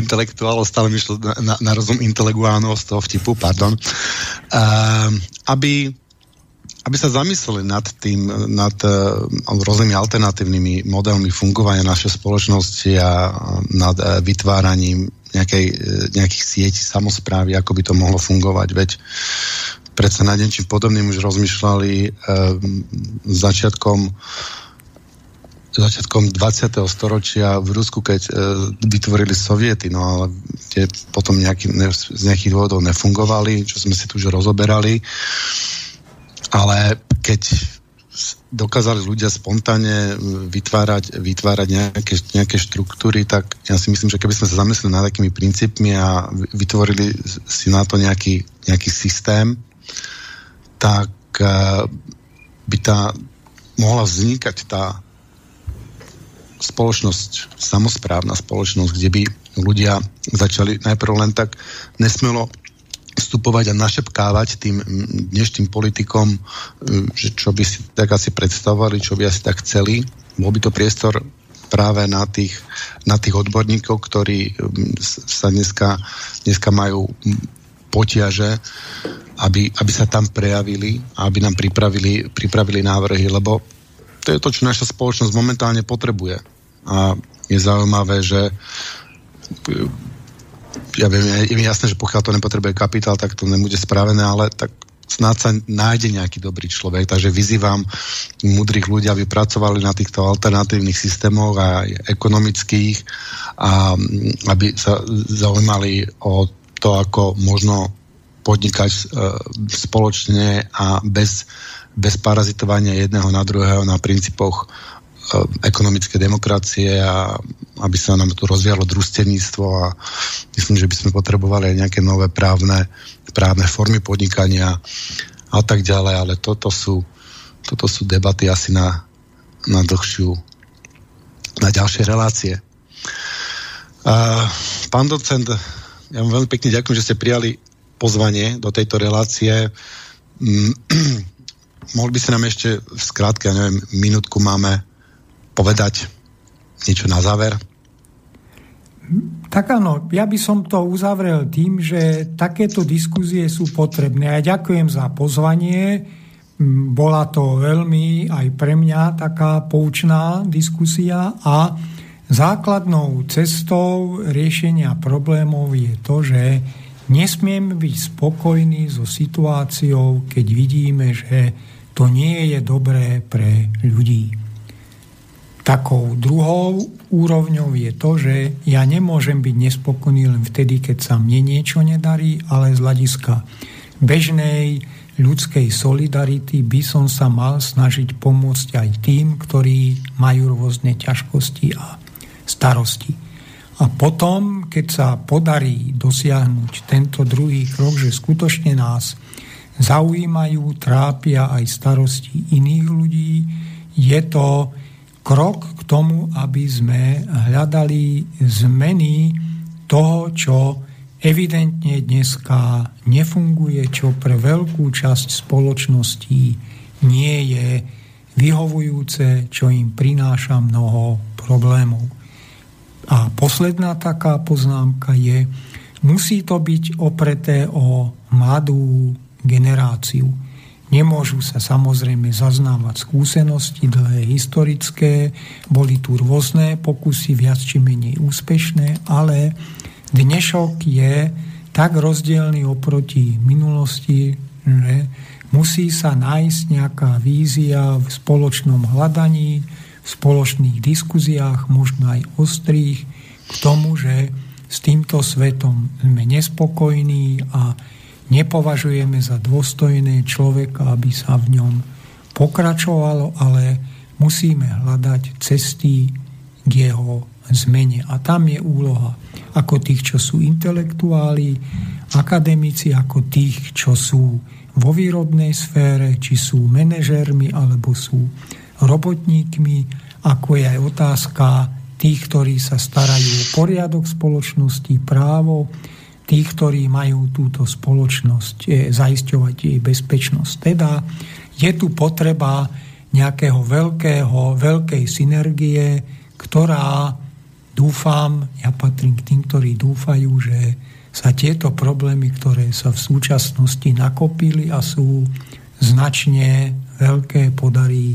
intelektuálov, stále mi šlo na, na rozum intelektuálov z toho vtipu, pardon, uh, aby aby sa zamysleli nad tým, nad uh, rôznymi alternatívnymi modelmi fungovania našej spoločnosti a nad uh, vytváraním nejakej, nejakých sietí samozprávy, ako by to mohlo fungovať. Veď predsa nad niečím podobným už rozmýšľali uh, začiatkom začiatkom 20. storočia v Rusku, keď e, vytvorili soviety, no ale tie potom nejaký, ne, z nejakých dôvodov nefungovali, čo sme si tu už rozoberali. Ale keď dokázali ľudia spontánne vytvárať, vytvárať nejaké, nejaké štruktúry, tak ja si myslím, že keby sme sa zamysleli nad takými princípmi a vytvorili si na to nejaký, nejaký systém, tak uh, by tá mohla vznikať tá spoločnosť, samozprávna spoločnosť, kde by ľudia začali najprv len tak nesmelo vstupovať a našepkávať tým dnešným politikom, že čo by si tak asi predstavovali, čo by asi tak chceli. Bol by to priestor práve na tých, na tých odborníkov, ktorí sa dneska, dneska majú potiaže, aby, aby sa tam prejavili a aby nám pripravili, pripravili návrhy, lebo to je to, čo naša spoločnosť momentálne potrebuje. A je zaujímavé, že ja viem, je mi jasné, že pokiaľ to nepotrebuje kapitál, tak to nebude spravené, ale tak snáď sa nájde nejaký dobrý človek. Takže vyzývam múdrych ľudí, aby pracovali na týchto alternatívnych systémoch a ekonomických a aby sa zaujímali o to, ako možno podnikať e, spoločne a bez bez parazitovania jedného na druhého na princípoch e, ekonomické demokracie a aby sa nám tu rozvialo družstevníctvo a myslím, že by sme potrebovali aj nejaké nové právne, právne formy podnikania a tak ďalej, ale toto sú, toto sú debaty asi na, na dlhšiu na ďalšie relácie. Uh, pán docent, ja vám veľmi pekne ďakujem, že ste prijali pozvanie do tejto relácie. Mm, mohli by si nám ešte v skrátke, ja neviem, minútku máme povedať niečo na záver? Tak áno, ja by som to uzavrel tým, že takéto diskuzie sú potrebné. Ja ďakujem za pozvanie. Bola to veľmi aj pre mňa taká poučná diskusia a základnou cestou riešenia problémov je to, že nesmieme byť spokojní so situáciou, keď vidíme, že to nie je dobré pre ľudí. Takou druhou úrovňou je to, že ja nemôžem byť nespokojný len vtedy, keď sa mne niečo nedarí, ale z hľadiska bežnej ľudskej solidarity by som sa mal snažiť pomôcť aj tým, ktorí majú rôzne ťažkosti a starosti. A potom, keď sa podarí dosiahnuť tento druhý krok, že skutočne nás zaujímajú, trápia aj starosti iných ľudí. Je to krok k tomu, aby sme hľadali zmeny toho, čo evidentne dneska nefunguje, čo pre veľkú časť spoločnosti nie je vyhovujúce, čo im prináša mnoho problémov. A posledná taká poznámka je, musí to byť opreté o mladú generáciu. Nemôžu sa samozrejme zaznávať skúsenosti dlhé historické, boli tu rôzne pokusy, viac či menej úspešné, ale dnešok je tak rozdielný oproti minulosti, že musí sa nájsť nejaká vízia v spoločnom hľadaní, spoločných diskuziách, možno aj ostrých, k tomu, že s týmto svetom sme nespokojní a nepovažujeme za dôstojné človeka, aby sa v ňom pokračovalo, ale musíme hľadať cesty k jeho zmene. A tam je úloha ako tých, čo sú intelektuáli, akademici, ako tých, čo sú vo výrobnej sfére, či sú manažérmi alebo sú robotníkmi, ako je aj otázka tých, ktorí sa starajú o poriadok spoločnosti, právo, tých, ktorí majú túto spoločnosť je, zaisťovať jej bezpečnosť. Teda je tu potreba nejakého veľkého, veľkej synergie, ktorá, dúfam, ja patrím k tým, ktorí dúfajú, že sa tieto problémy, ktoré sa v súčasnosti nakopili a sú značne veľké, podarí